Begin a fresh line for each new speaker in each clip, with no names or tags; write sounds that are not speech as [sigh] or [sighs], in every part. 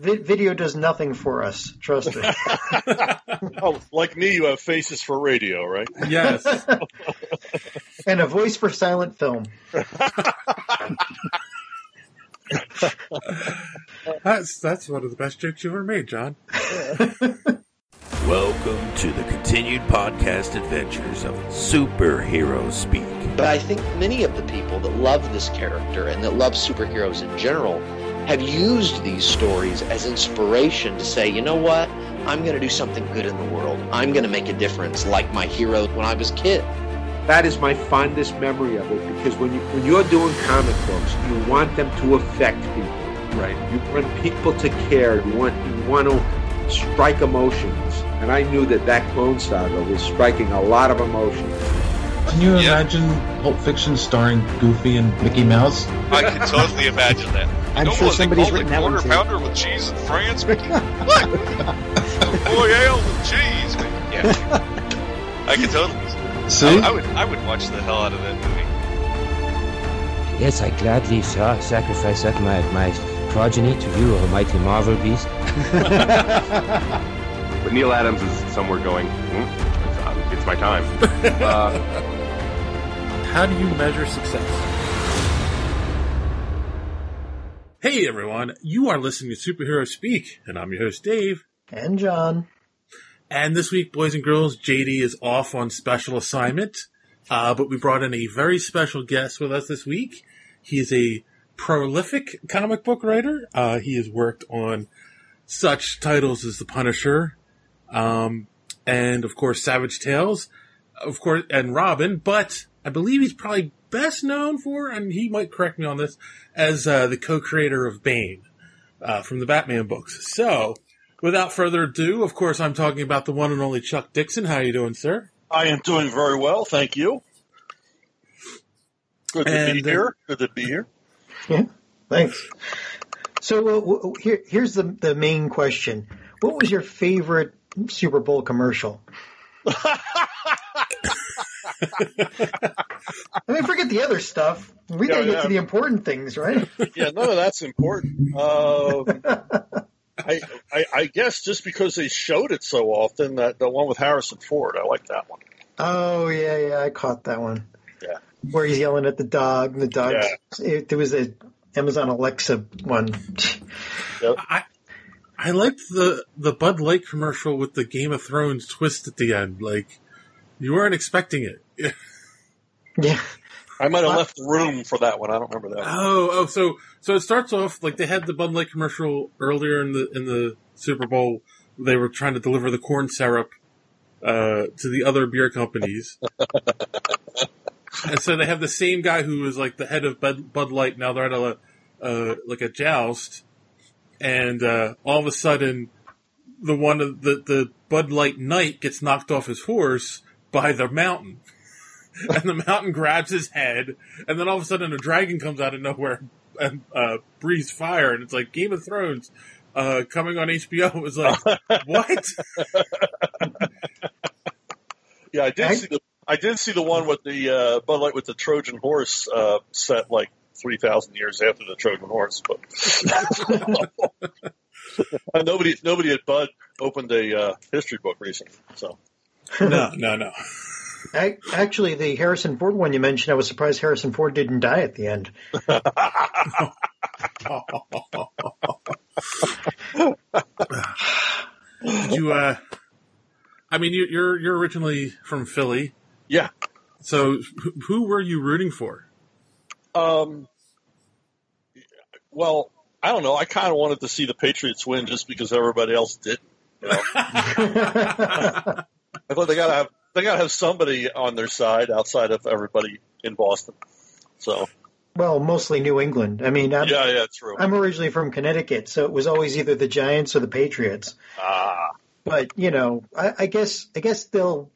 Vi- video does nothing for us. Trust me. [laughs]
oh, like me, you have faces for radio, right?
Yes. [laughs]
and a voice for silent film. [laughs]
that's that's one of the best jokes you ever made, John.
Welcome to the continued podcast adventures of Superhero Speak.
But I think many of the people that love this character and that love superheroes in general have used these stories as inspiration to say, you know what? I'm going to do something good in the world. I'm going to make a difference like my hero when I was a kid.
That is my fondest memory of it because when you when you're doing comic books, you want them to affect people.
Right.
You want people to care. You want you want to strike emotions. And I knew that that Clone Saga was striking a lot of emotions.
Can you imagine Pulp Fiction starring Goofy and Mickey Mouse?
I can totally imagine that. [laughs]
I'm
no,
sure
what,
somebody's
they
written that
quarter
one too.
pounder with cheese in France, Mickey? what? Royale with cheese, Mickey. Yeah. I can totally.
See?
I, I would. I would watch the hell out of that movie.
Yes, I gladly sa- sacrifice up my, my progeny to you, almighty Marvel beast. [laughs]
But Neal Adams is somewhere going, hmm, it's, my time. [laughs] Uh,
How do you measure success? Hey everyone, you are listening to Superhero Speak, and I'm your host Dave.
And John.
And this week, boys and girls, JD is off on special assignment, uh, but we brought in a very special guest with us this week. He is a prolific comic book writer. Uh, he has worked on such titles as The Punisher, um, and of course Savage Tales, of course, and Robin. But I believe he's probably best known for, and he might correct me on this, as uh, the co-creator of Bane uh, from the Batman books. So, without further ado, of course, I'm talking about the one and only Chuck Dixon. How are you doing, sir?
I am doing very well, thank you. Good to
And,
be
uh,
here. Good to be here.
Yeah, thanks. So uh, w- w- here, here's the the main question: What was your favorite Super Bowl commercial? [laughs] I mean, forget the other stuff. We gotta get
yeah.
to the important things, right?
yeah, none of that's important. Uh, I, I, I guess just because they showed it so often, that the one with Harrison Ford, I like that one.
Oh yeah, yeah, I caught that one.
Yeah.
Where he's yelling at the dog, and the dog.
Yeah.
It, there was a Amazon Alexa one.
I I liked the the Bud Light commercial with the Game of Thrones twist at the end. Like you weren't expecting it. [laughs]
yeah.
I might have left the room for that one. I don't remember that. One.
Oh, oh, so so it starts off like they had the Bud Light commercial earlier in the in the Super Bowl. They were trying to deliver the corn syrup uh, to the other beer companies, [laughs] and so they have the same guy who was like the head of Bud, Bud Light. Now they're at a uh, like a joust, and uh, all of a sudden, the one of the the Bud Light Knight gets knocked off his horse by the mountain. [laughs] and the mountain grabs his head, and then all of a sudden a dragon comes out of nowhere and uh, breathes fire, and it's like Game of Thrones uh, coming on HBO. It was like, [laughs] what?
Yeah, I did
I-
see the I did see the one with the uh, Bud Light with the Trojan horse uh, set like three thousand years after the Trojan horse, but [laughs] Uh, nobody nobody at Bud opened a uh, history book recently. So
no, [laughs] no, no.
I, actually, the Harrison Ford one you mentioned, I was surprised Harrison Ford didn't die at the end.
Did [laughs] you? Uh, I mean, you, you're you're originally from Philly,
yeah,
so who, who were you rooting for?
um, well, I don't know. I kind of wanted to see the Patriots win just because everybody else didn't. You know? [laughs] I thought they gotta have they gotta have somebody on their side outside of everybody in Boston. So
Well, mostly New England. I mean, I'm,
yeah, yeah, true.
I'm originally from Connecticut, so it was always either the Giants or the Patriots.
Ah,
But you know, I, I guess I guess they'll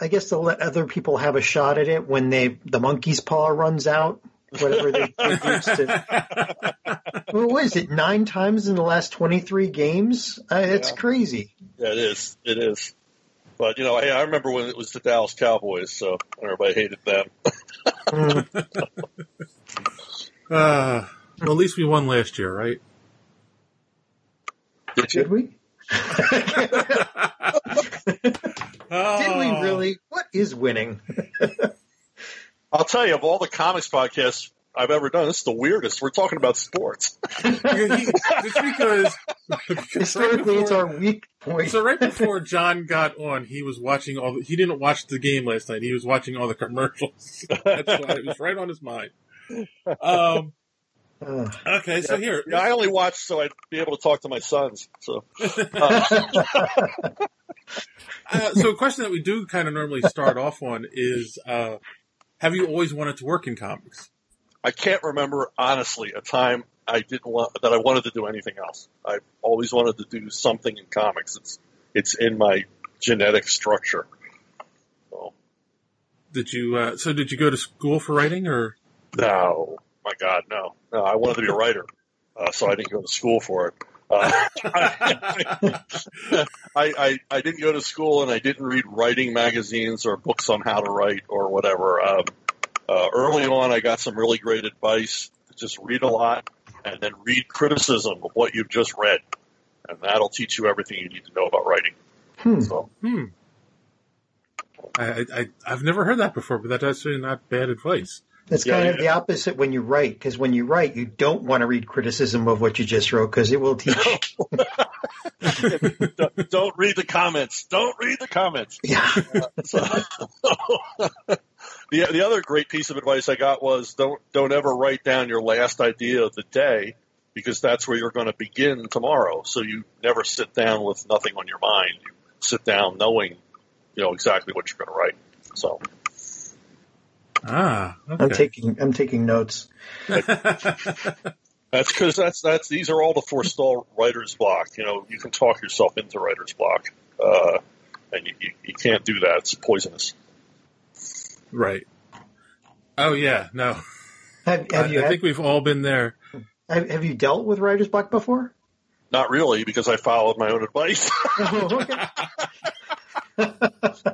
I guess they'll let other people have a shot at it when they the monkey's paw runs out. Whatever they used to. Well, what is it? Nine times in the last twenty three games? Uh, it's
Yeah.
crazy.
yeah, it is. It is. But you know, hey, I remember when it was the Dallas Cowboys, so everybody hated them. [laughs]
Uh, well, at least we won last year, right?
Did
Did we?
Oh. [laughs] [laughs]
Did we really? What is winning?
I'll tell you, of all the comics podcasts I've ever done, this is the weirdest. We're talking about sports. [laughs]
It's because, because
Historically, it's our weak point.
So right before John got on, he was watching all. The, he didn't watch the game last night. He was watching all the commercials. [laughs] That's why it was right on his mind. Um,
Ugh.
okay, so here,
Yeah, I only watched so I'd be able to talk to my sons. So, uh, [laughs]
uh, so a question that we do kind of normally start off on is: uh, Have you always wanted to work in comics?
I can't remember honestly a time I didn't want that I wanted to do anything else. I've always wanted to do something in comics. It's it's in my genetic structure. So,
Did you? Uh, so did you go to school for writing, or
no, my God, no, no. I wanted to be a writer, uh, so I didn't go to school for it. Uh, [laughs] I, I I didn't go to school and I didn't read writing magazines or books on how to write or whatever. Um, uh, early on, I got some really great advice. Just read a lot and then read criticism of what you've just read, and that'll teach you everything you need to know about writing.
Hmm.
So,
hmm? I, I I've never heard that before, but that's actually not bad advice.
It's
Yeah,
kind of
yeah.
the opposite when you write, because when you write, you don't want to read criticism of what you just wrote, because it will teach. [laughs]
don't, don't read the comments. Don't read the comments.
Yeah.
So, [laughs] the the other great piece of advice I got was don't don't ever write down your last idea of the day because that's where you're going to begin tomorrow. So you never sit down with nothing on your mind. You sit down knowing you know exactly what you're going to write. So
Ah,
I'm taking I'm taking notes. [laughs]
that's because that's that's these are all the forestall writer's block. You know you can talk yourself into writer's block, uh, and you, you you can't do that. It's poisonous.
right. Oh yeah, no.
Have,
I,
you
I
had,
think we've all been there.
have, have you dealt with writer's block before?
Not really because I followed my own advice. [laughs]
Oh, okay.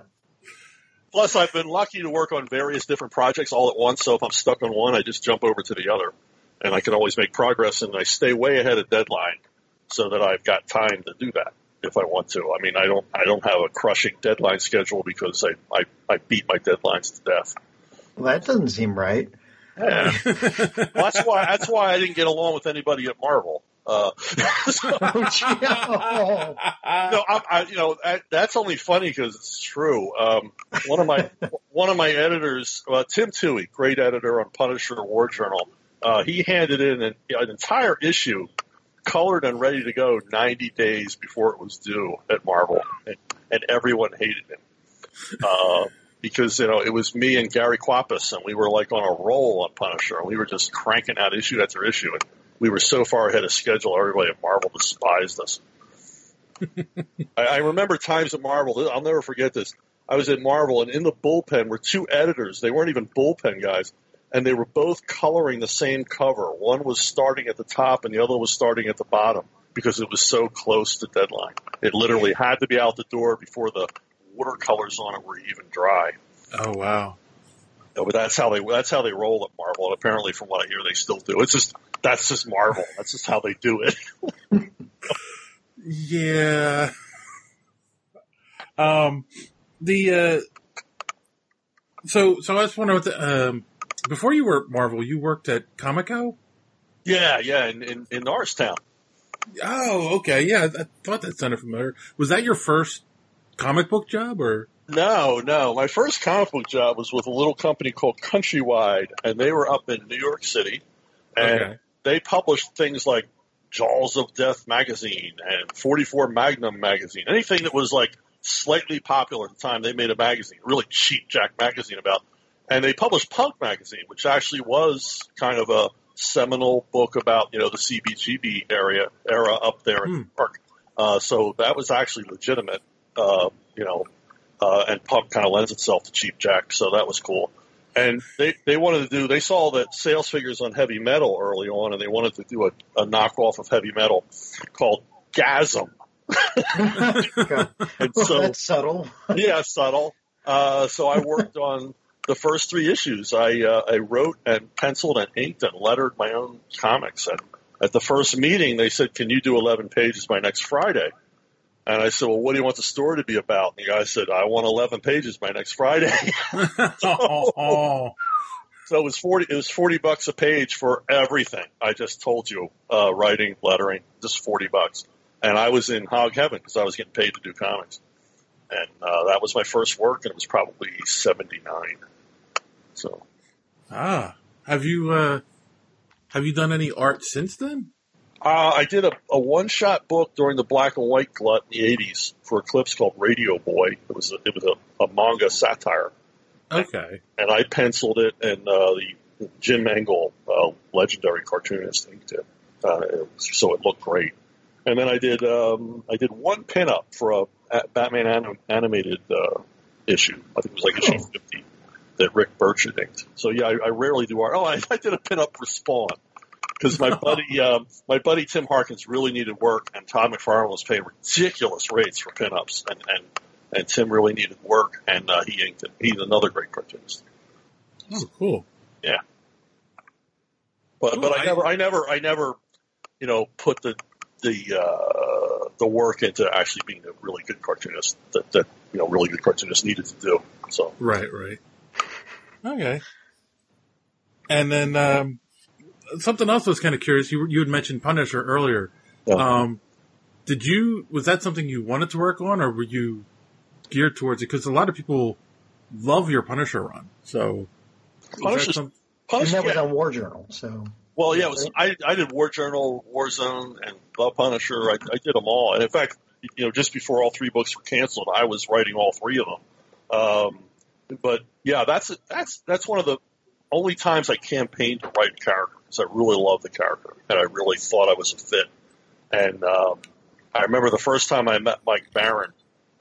[laughs]
Plus, I've been lucky to work on various different projects all at once. So if I'm stuck on one, I just jump over to the other, and I can always make progress. And I stay way ahead of deadline, so that I've got time to do that if I want to. I mean, I don't I don't have a crushing deadline schedule because I I, I beat my deadlines to death.
Well, that doesn't seem right.
Yeah. [laughs] well, that's why that's why I didn't get along with anybody at Marvel. Uh, [laughs] so- [laughs]
Oh,
no, I, I, you know that, that's only funny because it's true. Um, one of my [laughs] one of my editors, uh, Tim Tuohy, great editor on Punisher War Journal, uh, he handed in an, an entire issue, colored and ready to go, 90 days before it was due at Marvel, and, and everyone hated him. Uh, because you know it was me and Gary Kwapisz, and we were like on a roll on Punisher, and we were just cranking out issue after issue, and we were so far ahead of schedule. Everybody at Marvel despised us. [laughs] I, I remember times at Marvel. I'll never forget this. I was at Marvel, and in the bullpen were two editors. They weren't even bullpen guys, and they were both coloring the same cover. One was starting at the top, and the other was starting at the bottom because it was so close to deadline. It literally had to be out the door before the watercolors on it were even dry.
Oh wow.
No, but that's how they that's how they roll at Marvel, and apparently, from what I hear, they still do. It's just that's just Marvel. That's just how they do it. [laughs]
Yeah. Um, the uh, so so I was wondering what the um before you were at Marvel, you worked at Comico.
yeah, yeah, in, in, in Norristown.
Oh, okay, yeah, I thought that sounded familiar. Was that your first comic book job, or
No, no. My first comic book job was with a little company called Countrywide, and they were up in New York City, and
Okay.
they published things like Jaws of Death magazine and 44 Magnum magazine. Anything that was like slightly popular at the time, they made a magazine, a really cheap Jack magazine about and they published Punk magazine, which actually was kind of a seminal book about you know the CBGB area era up there in New York. Uh, so that was actually legitimate, uh, you know, uh, and Punk kind of lends itself to Cheap Jack, so that was cool. And they, they wanted to do, they saw that sales figures on heavy metal early on, and they wanted to do a, a knockoff of heavy metal called Gasm. [laughs] and so,
That's subtle. [laughs]
yeah, subtle. Uh, so I worked on the first three issues. I uh, I wrote and penciled and inked and lettered my own comics. And at the first meeting, they said, "Can you do 11 pages by next Friday?" And I said, "Well, what do you want the story to be about?" And the guy said, "I want 11 pages by next Friday."
oh, [laughs]
So it was 40. It was 40 bucks a page for everything. I just told you, uh, writing, lettering, just 40 bucks. And I was in hog heaven because I was getting paid to do comics. And uh, that was my first work, and it was probably 79. So
ah, have you uh, have you done any art since then?
Uh, I did a, a one shot book during the black and white glut in the 80s for Eclipse called Radio Boy. It was a, it was a, a manga satire.
Okay.
And I penciled it, and uh, the Jim Mangle, uh, legendary cartoonist, inked it. Uh, so it looked great. And then I did um, I did one pinup for a, Batman anim, animated uh, issue. I think it was like issue 50 that Rick Burchett had inked. So yeah, I, I rarely do art. Oh, I, [laughs] I did a pinup for Spawn because my buddy, um, my buddy Tim Harkins really needed work, and Todd McFarlane was paying ridiculous rates for pinups, and and and Tim really needed work, and uh, he inked it. He's another great cartoonist.
Oh, cool.
Yeah, but but I never, I never, I never, you know, put the the uh, the work into actually being a really good cartoonist that that you know really good cartoonists needed to do. So
Right, right. Okay. And then um, something else I was kind of curious. You you had mentioned Punisher earlier. Um, did you was that something you wanted to work on, or were you geared towards it? Because a lot of people love your Punisher run. So Punisher, that
Punisher's-
some-
and that was on War Journal, so
Well, yeah, it was, I, I did War Journal, Warzone, and The Punisher. I, I did them all. And in fact, you know, just before all three books were canceled, I was writing all three of them. Um, but yeah, that's that's that's one of the only times I campaigned to write a character because I really love the character and I really thought I was a fit. And um, I remember the first time I met Mike Baron.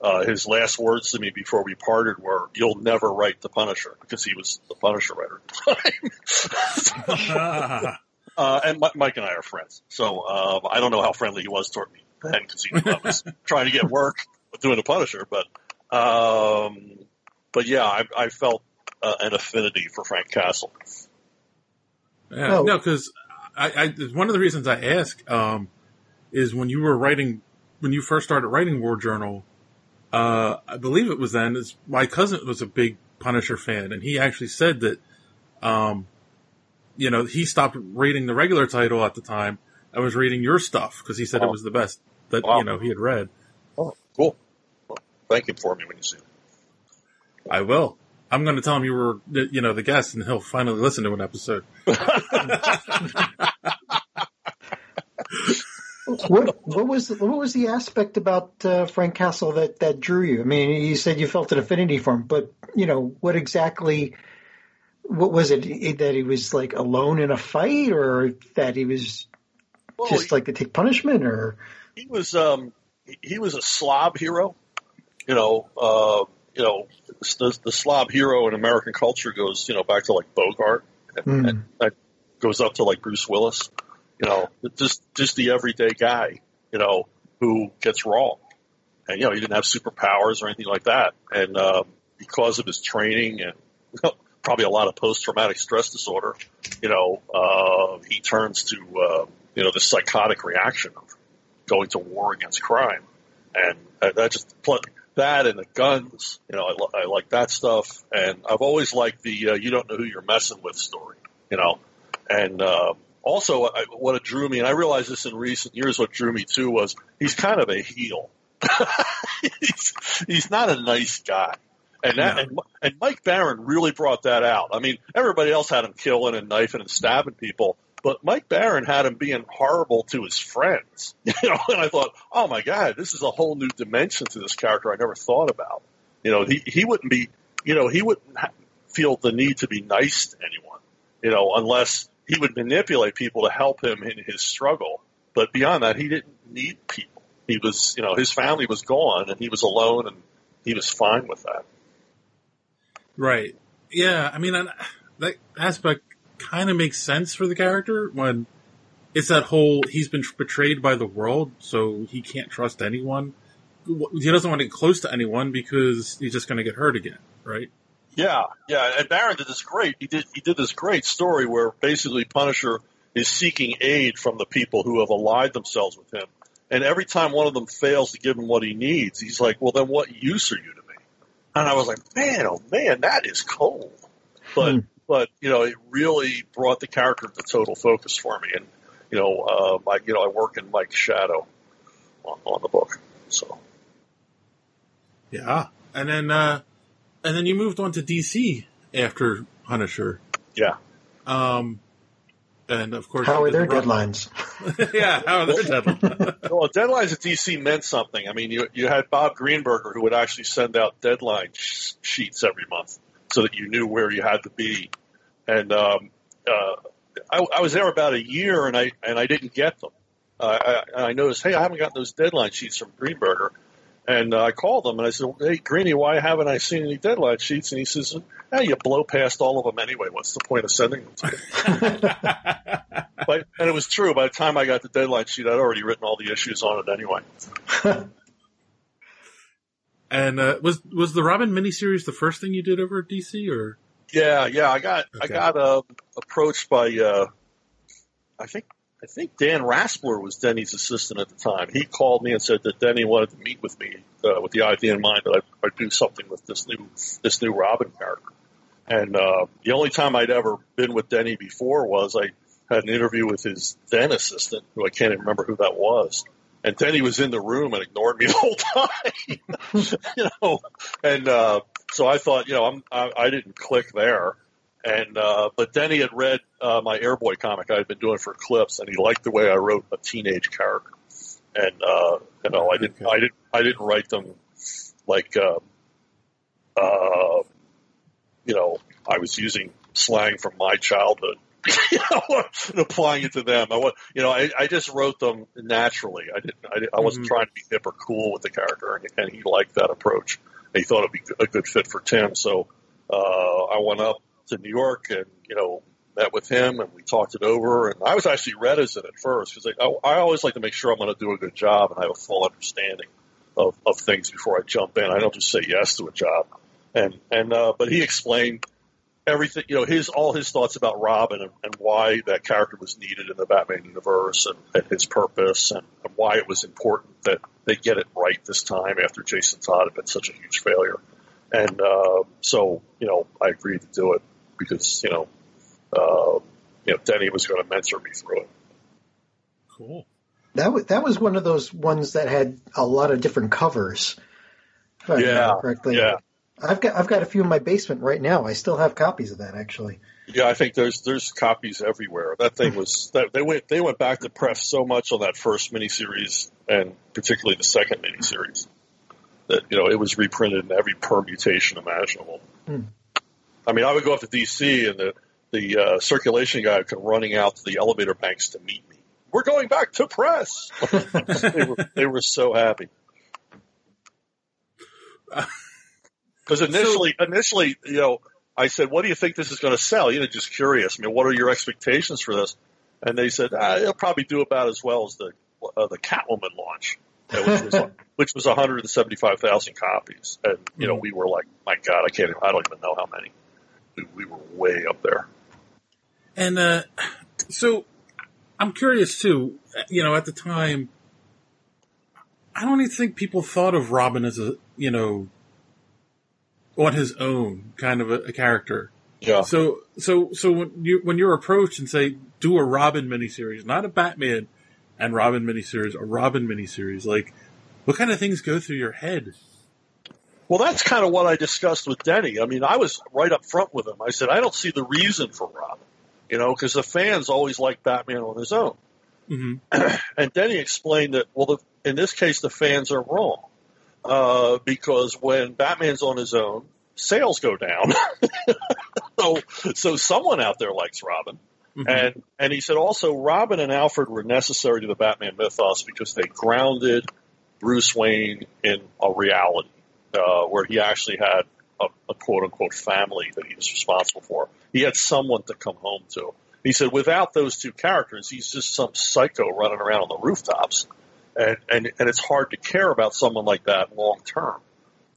Uh, his last words to me before we parted were, "You'll never write the Punisher," because he was the Punisher writer at the time. [laughs] [laughs] Uh, and Mi- Mike and I are friends, so um, I don't know how friendly he was toward me then because he knew I was [laughs] trying to get work doing the Punisher. But um, but yeah, I, I felt uh, an affinity for Frank Castle.
Yeah,
Oh.
no, because I, I one of the reasons I ask um, is when you were writing when you first started writing War Journal, uh, I believe it was then. Is my cousin was a big Punisher fan, and he actually said that, um, you know, he stopped reading the regular title at the time. I was reading your stuff because he said it was the best that
Wow.
you know he had read.
Oh, cool. Well, thank him for me when you see him.
I will. I'm going to tell him you were, you know, the guest, and he'll finally listen to an episode. [laughs]
what what was the, what was the aspect about uh, Frank Castle that that drew you? I mean, you said you felt an affinity for him, but you know what exactly? What was it that he was like alone in a fight, or that he was just like to take punishment, or
he was um he- he was a slob hero you know uh you know the, the slob hero in american culture goes you know back to like bogart and,
Hmm.
and that goes up to like bruce willis you know just just the everyday guy you know who gets wrong. And you know he didn't have superpowers or anything like that. And um because of his training and probably a lot of post-traumatic stress disorder you know uh he turns to uh you know the psychotic reaction of going to war against crime, and uh, that just that and the guns. You know, I, I like that stuff, and I've always liked the uh, "you don't know who you're messing with" story. You know, and uh, also I, what it drew me, and I realized this in recent years. What drew me too was he's kind of a heel. [laughs] he's, he's not a nice guy. And that, and, and Mike Baron really brought that out. I mean, everybody else had him killing and knifing and stabbing people, but Mike Baron had him being horrible to his friends. [laughs] You know, and I thought, oh my God, this is a whole new dimension to this character I never thought about. You know, he he wouldn't be, you know, he wouldn't feel the need to be nice to anyone, you know, unless he would manipulate people to help him in his struggle. But beyond that, he didn't need people. He was, you know, his family was gone and he was alone and he was fine with that.
Right. Yeah. I mean, that aspect kind of makes sense for the character when it's that whole he's been betrayed by the world, so he can't trust anyone. He doesn't want to get close to anyone because he's just going to get hurt again, right?
Yeah, yeah, and Baron did this great. He did he did this great story where basically Punisher is seeking aid from the people who have allied themselves with him, and every time one of them fails to give him what he needs, he's like, "Well, then what use are you to me?" And I was like, "Man, oh man, that is cold." But hmm. But you know, it really brought the character to total focus for me, and you know, uh, I you know I work in Mike's shadow on, on the book, so
Yeah. And then, uh, and then you moved on to DC after Punisher.
Yeah.
Um, and of course,
How are their
the
deadlines? [laughs] [laughs]
yeah, how are their deadlines? [laughs]
well, deadlines at DC meant something. I mean, you you had Bob Greenberger who would actually send out deadline sh- sheets every month so that you knew where you had to be. And um, uh, I, I was there about a year, and I and I didn't get them. Uh, I, I noticed, hey, I haven't gotten those deadline sheets from Greenberger. And uh, I called him and I said, "Hey, Greeny, why haven't I seen any deadline sheets?" And he says, "Hey, you blow past all of them anyway. What's the point of sending them to you?" [laughs] but and it was true. By the time I got the deadline sheet, I'd already written all the issues on it anyway. [laughs]
and uh, was was the Robin miniseries the first thing you did over at DC, or
Yeah, yeah. I got I got uh, approached by uh, I think I think Dan Raspler was Denny's assistant at the time. He called me and said that Denny wanted to meet with me uh, with the idea in mind that I'd, I'd do something with this new this new Robin character. And uh, the only time I'd ever been with Denny before was I had an interview with his then assistant, who I can't even remember who that was. And then he was in the room and ignored me [laughs] the whole time, [laughs] you know. And uh, so I thought, you know, I'm, I, I didn't click there. And uh, but then he had read uh, my Airboy comic I had been doing for Clips, and he liked the way I wrote a teenage character. And uh, you know, I didn't, I didn't, I didn't write them like, uh, uh, you know, I was using slang from my childhood, [laughs] you know, and applying it to them. I was, you know, I, I just wrote them naturally. I didn't, I, didn't- I wasn't
Mhm.
trying to be hip or cool with the character, and, and he liked that approach. He thought it'd be a good fit for Tim. So uh, I went up to New York and you know met with him, and we talked it over. And I was actually reticent at first because I, I always like to make sure I'm going to do a good job and I have a full understanding of, of things before I jump in. I don't just say yes to a job. And and uh, but he explained everything, you know, his all his thoughts about Robin and, and why that character was needed in the Batman universe and, and his purpose and, and why it was important that they get it right this time after Jason Todd had been such a huge failure. And uh, so, you know, I agreed to do it because you know, uh, you know, Denny was going to mentor me through it.
cool?
That was that was one of those ones that had a lot of different covers. If I
Yeah,
correctly.
yeah.
I've got I've got a few in my basement right now. I still have copies of that actually.
Yeah, I think there's there's copies everywhere. That thing was that they went they went back to press so much on that first miniseries and particularly the second miniseries that you know it was reprinted in every permutation imaginable.
Hmm.
I mean, I would go up to DC and the the uh, circulation guy would come running out to the elevator banks to meet me. We're going back to press. [laughs] they were they were so happy. [laughs] Because initially, initially, you know, I said, "What do you think this is going to sell?" You know, just curious. I mean, what are your expectations for this? And they said, ah, "It'll probably do about as well as the uh, the Catwoman launch, which was [laughs] which was 175,000 copies." And you know, we were like, "My God, I can't. Even, I don't even know how many." We, we were way up there.
And uh, so I'm curious too. You know, at the time, I don't even think people thought of Robin as a you know on his own kind of a, a character.
Yeah.
So so so when you when you're approached and say do a Robin miniseries, not a Batman and Robin miniseries, a Robin miniseries, like what kind of things go through your head?
Well, that's kind of what I discussed with Denny. I mean, I was right up front with him. I said, I don't see the reason for Robin, you know, because the fans always like Batman on his own.
Mm-hmm. [clears throat]
and Denny explained that, well, the, in this case, the fans are wrong uh, because when Batman's on his own, sales go down. [laughs] so so someone out there likes Robin.
Mm-hmm.
And and he said also Robin and Alfred were necessary to the Batman mythos because they grounded Bruce Wayne in a reality uh, where he actually had a, a quote unquote family that he was responsible for. He had someone to come home to. He said without those two characters, he's just some psycho running around on the rooftops, and and and it's hard to care about someone like that long term.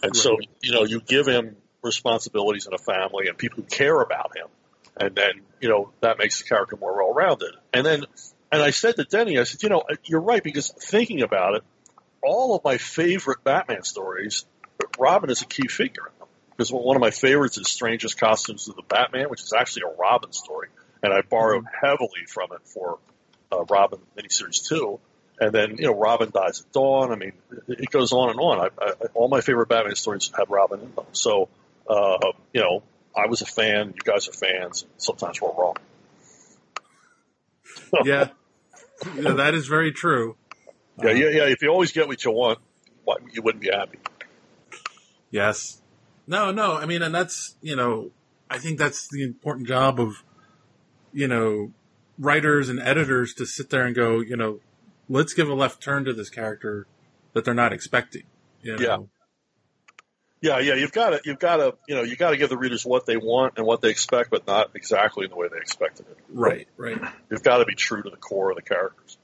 And so you know you give him responsibilities and a family and people who care about him and then you know that makes the character more well rounded. And then, and I said to Denny, I said, you know, you're right because thinking about it, all of my favorite Batman stories, Robin is a key figure in them. Because one of my favorites is Strangest Costumes of the Batman, which is actually a Robin story, and I borrowed heavily from it for uh, Robin miniseries two. And then you know Robin dies at dawn. I mean, it goes on and on. I, I, all my favorite Batman stories have Robin in them. So uh, you know, I was a fan. You guys are fans. Sometimes we're wrong. [laughs]
yeah. yeah, that is very true.
Yeah, yeah, yeah. If you always get what you want, why, you wouldn't be happy.
Yes. No, no. I mean, and that's you know, I think that's the important job of you know writers and editors to sit there and go, you know, let's give a left turn to this character that they're not expecting. You know?
Yeah. Yeah, yeah, you've got to, you've got to, you know, you got to give the readers what they want and what they expect, but not exactly in the way they expected it.
Right, right.
You've got to be true to the core of the characters.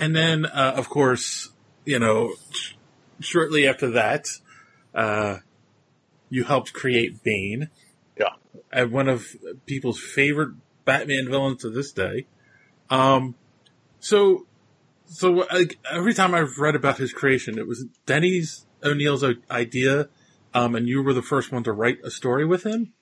And then, uh, of course, you know, sh- shortly after that, uh, you helped create Bane.
Yeah.
And one of people's favorite Batman villains to this day. Um, so, so like, every time I've read about his creation, it was Denny's O'Neill's idea, um, and you were the first one to write a story with him.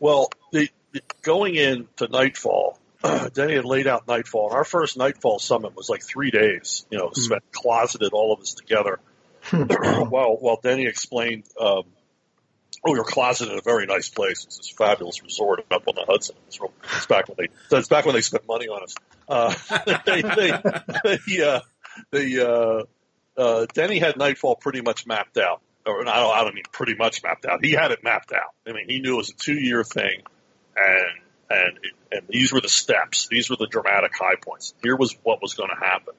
Well, the, the, going into Nightfall, [clears throat] Denny had laid out Nightfall, and our first Nightfall summit was like three days. You know,
Hmm.
spent closeted all of us together. [clears throat] while while Denny explained, um, oh, we were closeted in a very nice place. It's this fabulous resort up on the Hudson. It's, real, it's back when they that's back when they spent money on us. Uh, [laughs] they they they, uh, they uh, uh, Denny had Nightfall pretty much mapped out. Or I don't, I don't mean pretty much mapped out. He had it mapped out. I mean, he knew it was a two year thing, and and and these were the steps. These were the dramatic high points. Here was what was going to happen,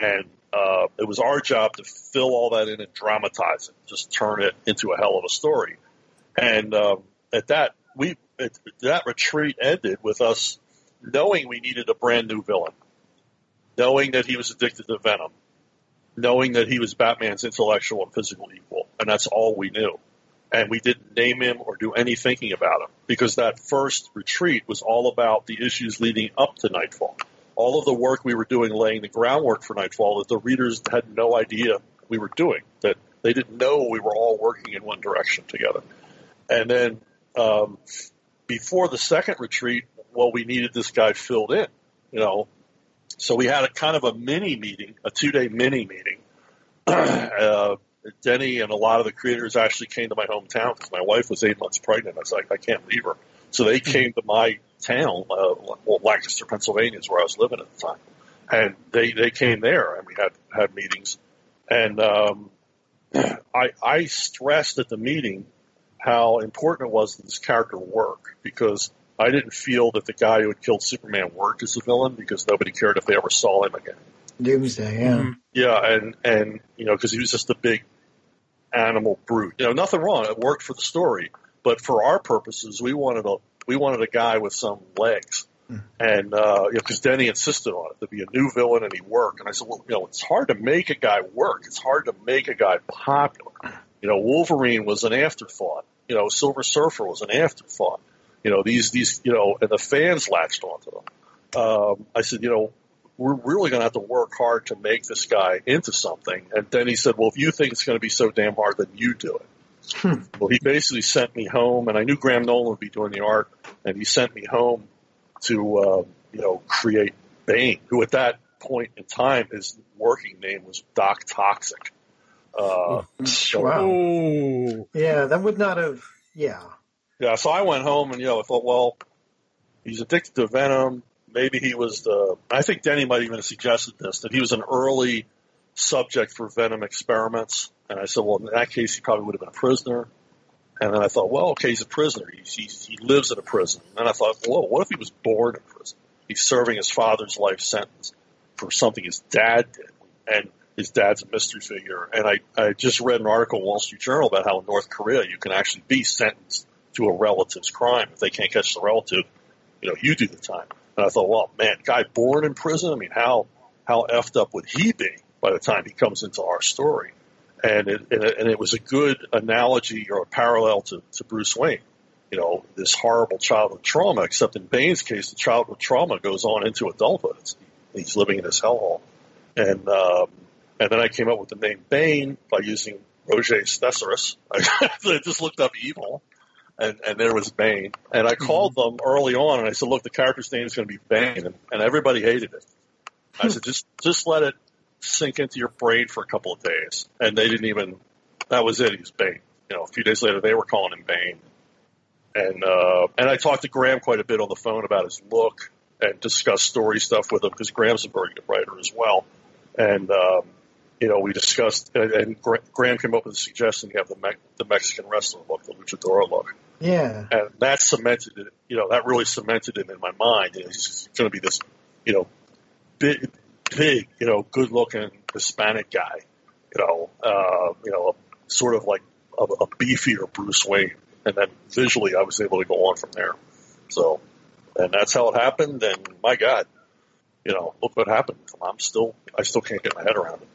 and uh, it was our job to fill all that in and dramatize it, just turn it into a hell of a story. And um, at that, we at, that retreat ended with us knowing we needed a brand new villain, knowing that he was addicted to venom, knowing that he was Batman's intellectual and physical equal, and that's all we knew. And we didn't name him or do any thinking about him because that first retreat was all about the issues leading up to Nightfall. All of the work we were doing, laying the groundwork for Nightfall, that the readers had no idea we were doing, that they didn't know we were all working in one direction together. And then um, before the second retreat, well, we needed this guy filled in, you know. So we had a kind of a mini meeting, a two day mini meeting. [clears throat] uh, Denny and a lot of the creators actually came to my hometown because my wife was eight months pregnant. I was like, I can't leave her. So they came to my town, uh, well, Lancaster, Pennsylvania is where I was living at the time. And they, they came there and we had, had meetings. And, um, [clears throat] I, I stressed at the meeting how important it was that this character work because I didn't feel that the guy who had killed Superman worked as a villain because nobody cared if they ever saw him again.
Doomsday, yeah.
Yeah, and and you know because he was just a big animal brute. You know, nothing wrong. It worked for the story, but for our purposes, we wanted a we wanted a guy with some legs. And uh, you know, because Denny insisted on it to be a new villain and he work. And I said, well, you know, it's hard to make a guy work. It's hard to make a guy popular. You know, Wolverine was an afterthought. You know, Silver Surfer was an afterthought. You know, these these you know, and the fans latched onto them. Um, I said, you know, we're really going to have to work hard to make this guy into something. And then he said, well, if you think it's going to be so damn hard, then you do it. Well, he basically sent me home, and I knew Graham Nolan would be doing the art, and he sent me home to, uh, you know, create Bane, who at that point in time, his working name was Doc Toxic. Uh, so-
Wow. Yeah, that would not have. Yeah.
Yeah, so I went home and you know I thought, well, he's addicted to venom. Maybe he was the. I think Denny might even have suggested this that he was an early subject for venom experiments. And I said, well, in that case, he probably would have been a prisoner. And then I thought, well, okay, he's a prisoner. He's, he's, he lives in a prison. And then I thought, whoa, what if he was born in prison? He's serving his father's life sentence for something his dad did. And his dad's a mystery figure. And I, I just read an article in Wall Street Journal about how in North Korea you can actually be sentenced to a relative's crime. If they can't catch the relative, you know, you do the time. And I thought, well, man, guy born in prison. I mean, how how effed up would he be by the time he comes into our story? And it, and it, and it was a good analogy or a parallel to, to Bruce Wayne. You know, this horrible childhood trauma. Except in Bane's case, the childhood trauma goes on into adulthood. It's, he's living in this hellhole. And um, and then I came up with the name Bane by using Roget's Thesaurus. [laughs] I just looked up evil, and, and there was Bane. And I called them early on, and I said, "Look, the character's name is going to be Bane," and, and everybody hated it. I said, "Just just let it sink into your brain for a couple of days," and they didn't even. That was it. He was Bane. You know, a few days later, they were calling him Bane. And uh, and I talked to Graham quite a bit on the phone about his look and discussed story stuff with him because Graham's a very good writer as well. And um, you know, we discussed, and, and Graham came up with a suggestion to have the, Me- the Mexican wrestler look, the luchador look.
Yeah.
And that cemented it, you know, that really cemented it in my mind. You know, he's going to be this, you know, big, big, you know, good looking Hispanic guy, you know, uh, you know, sort of like a, a beefier Bruce Wayne. And then visually I was able to go on from there. So, and that's how it happened. And my God, you know, look what happened. I'm still, I still can't get my head around it.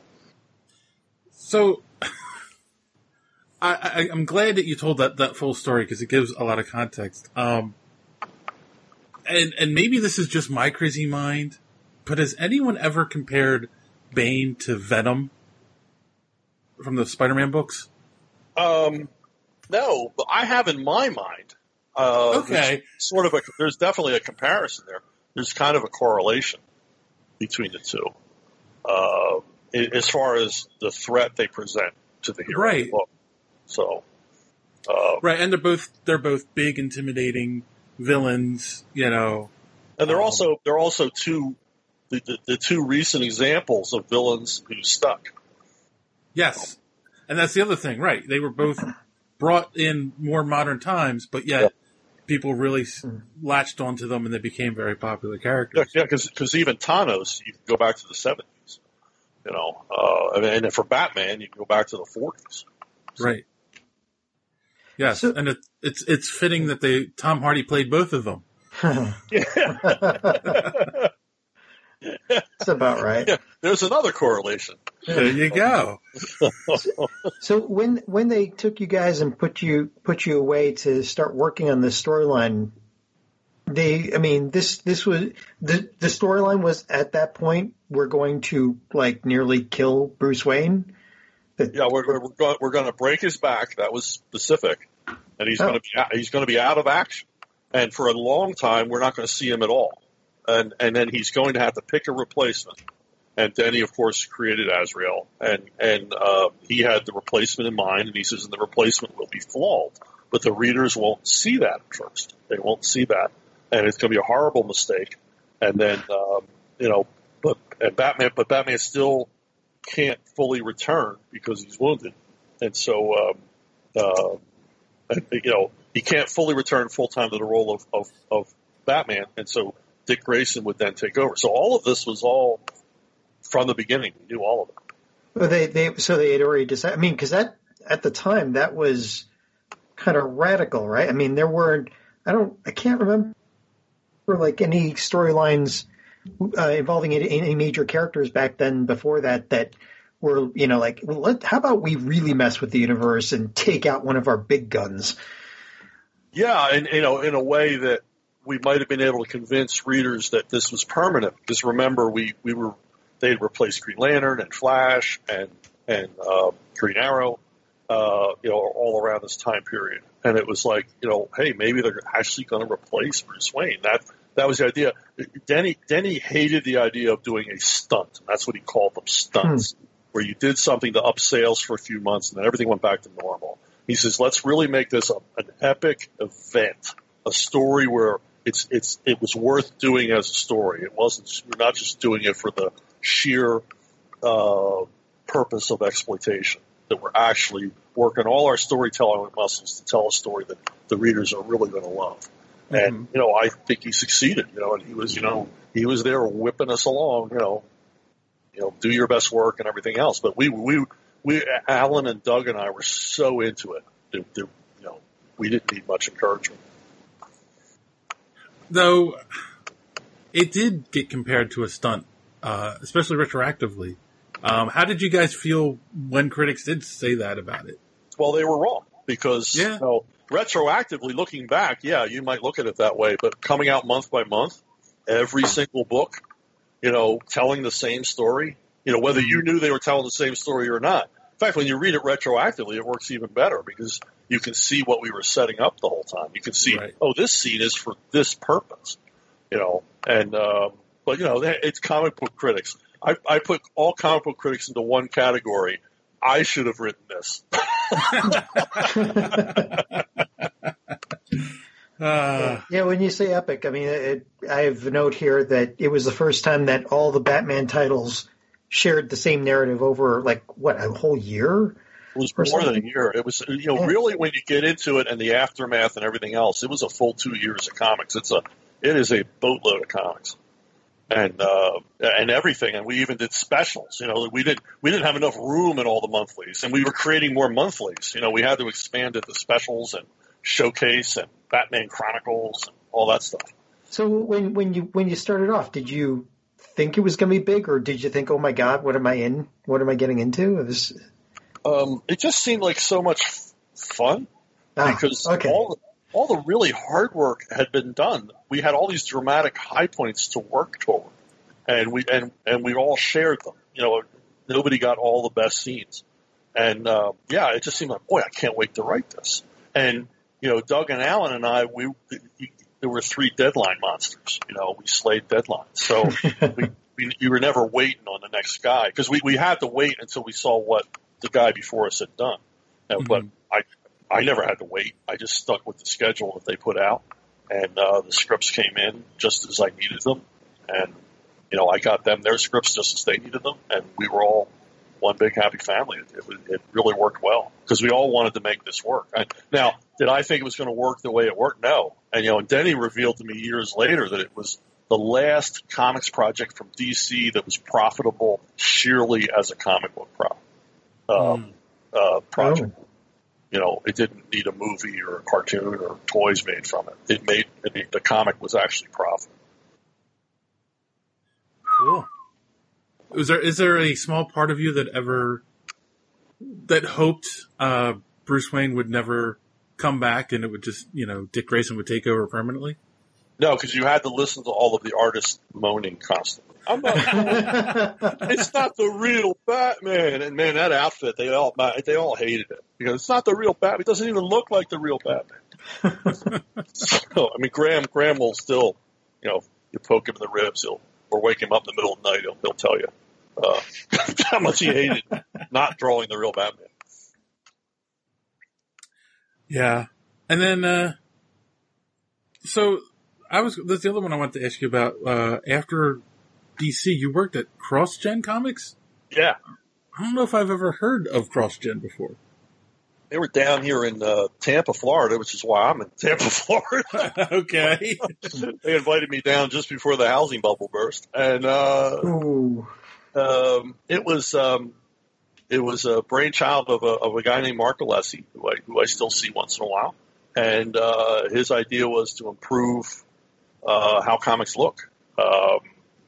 So, I, I, am glad that you told that, that full story because it gives a lot of context. Um, and and maybe this is just my crazy mind, but has anyone ever compared Bane to Venom from the Spider-Man books?
Um, no, but I have in my mind. Uh,
okay,
sort of a. There's definitely a comparison there. There's kind of a correlation between the two. Uh, as far as the threat they present to the hero.
Right.
So. Uh,
right, and they're both they're both big, intimidating villains. You know,
and they're um, also they're also two the, the, the, two recent examples of villains who stuck.
Yes, and that's the other thing, right? They were both brought in more modern times, but yet. Yeah. People really latched onto them, and they became very popular characters.
Yeah, because yeah, even Thanos, you go back to the '70s you know, uh, and for Batman, you can go back to the 40s.
Right. Yes, so, and it, it's it's fitting that they Tom Hardy played both of them. [laughs]
That's about right.
Yeah, there's another correlation.
There you go.
so, [laughs] so, when when they took you guys and put you put you away to start working on this storyline, they I mean this this was the the storyline was at that point we're going to like nearly kill Bruce Wayne.
yeah, we're we're, going, we're going to break his back. That was specific, and he's oh. going to be he's going to be out of action, and for a long time we're not going to see him at all, and and then he's going to have to pick a replacement. And Denny, of course, created Azrael, and and uh, he had the replacement in mind, and he says, and the replacement will be flawed, but the readers won't see that at first. They won't see that, and it's going to be a horrible mistake. And then, um, you know, but and Batman, but Batman still can't fully return because he's wounded, and so um, uh, and, you know he can't fully return full time to the role of, of, of Batman, and so Dick Grayson would then take over. So all of this was all from the beginning. We knew all of it.
Well, they they so they had already decided. I mean, because that at the time that was kind of radical, right? I mean, there weren't. I don't. I can't remember like any storylines uh, involving any major characters back then before that that were you know like well, let, how about we really mess with the universe and take out one of our big guns?
Yeah and you know in a way that we might have been able to convince readers that this was permanent. Because remember we we were they had replaced green lantern and flash and and uh, green arrow uh, you know all around this time period. And it was like you know hey maybe they're actually going to replace bruce wayne. That that was the idea. Denny Denny hated the idea of doing a stunt. That's what he called them stunts, hmm. where you did something to up sales for a few months and then everything went back to normal. He says, let's really make this a, an epic event, a story where it's it's it was worth doing as a story. It wasn't we're not just doing it for the sheer uh, purpose of exploitation. that we're actually working all our storytelling muscles to tell a story that the readers are really going to love. And you know, I think he succeeded. You know, and he was, you know, he was there whipping us along. You know, you know, do your best work and everything else. But we, we, we, Alan and Doug and I were so into it. That, that, you know, we didn't need much encouragement.
Though it did get compared to a stunt, uh, especially retroactively. Um, how did you guys feel when critics did say that about it?
Well, they were wrong because
Yeah.
you know, retroactively looking back, yeah, you might look at it that way, but coming out month by month, every single book, you know, telling the same story, you know, whether you knew they were telling the same story or not. In fact, when you read it retroactively, it works even better because you can see what we were setting up the whole time. You can see, oh, this scene is for this purpose, you know, and, um, but you know, it's comic book critics. I, I put all comic book critics into one category. I should have written this. [laughs]
Uh,
yeah, when you say epic, I mean, it, I have a note here that it was the first time that all the Batman titles shared the same narrative over like what a whole year.
It was
Or
more than a year. It was, you know, really when you get into it and the aftermath and everything else, it was a full two years of comics. It's a, it is a boatload of comics, and uh, and everything. And we even did specials. You know, we didn't we didn't have enough room in all the monthlies, and we were creating more monthlies. You know, we had to expand it to specials and showcase and Batman Chronicles and all that stuff.
So when when you when you started off, did you think it was going to be big, or did you think, oh my god, what am I in? What am I getting into? This
um, it just seemed like so much fun
Ah,
because
okay.
all the, all the really hard work had been done. We had all these dramatic high points to work toward, and we and and we all shared them. You know, nobody got all the best scenes, and uh, yeah, it just seemed like, boy, I can't wait to write this. And you know, Doug and Alan and I, we there were three deadline monsters. You know, we slayed deadlines, so [laughs] we, we you were never waiting on the next guy because we we had to wait until we saw what the guy before us had done. Uh, But I I never had to wait. I just stuck with the schedule that they put out, and uh, the scripts came in just as I needed them, and you know I got them their scripts just as they needed them, and we were all one big happy family. It, it, was- it really worked well because we all wanted to make this work. And now, did I think it was going to work the way it worked? No. And you know, and Denny revealed to me years later that it was the last comics project from DC that was profitable sheerly as a comic book pro, um, uh, project. You know, it didn't need a movie or a cartoon or toys made from it. It made it, the comic was actually profitable.
Cool. Is there is there a small part of you that ever that hoped uh, Bruce Wayne would never come back and it would just you know Dick Grayson would take over permanently?
No, because you had to listen to all of the artists moaning constantly. I'm not. [laughs] it's not the real Batman, and man, that outfit they all they all hated it because it's not the real Batman. It doesn't even look like the real Batman. [laughs] so I mean, Graham Graham will still, you know, you poke him in the ribs, he'll or wake him up in the middle of the night, he'll, he'll tell you uh, [laughs] how much he hated not drawing the real Batman.
Yeah, and then uh, so I was that's the other one I wanted to ask you about. Uh, after DC, you worked at CrossGen Comics.
Yeah,
I don't know if I've ever heard of CrossGen before.
they were down here in uh, Tampa, Florida, which is why I'm in Tampa, [laughs] Florida. [laughs]
okay. [laughs]
they invited me down just before the housing bubble burst, and uh, um, it was um, it was a brainchild of a, of a guy named Mark Alessi, who I who I still see once in a while, and uh, his idea was to improve uh, how comics look, um,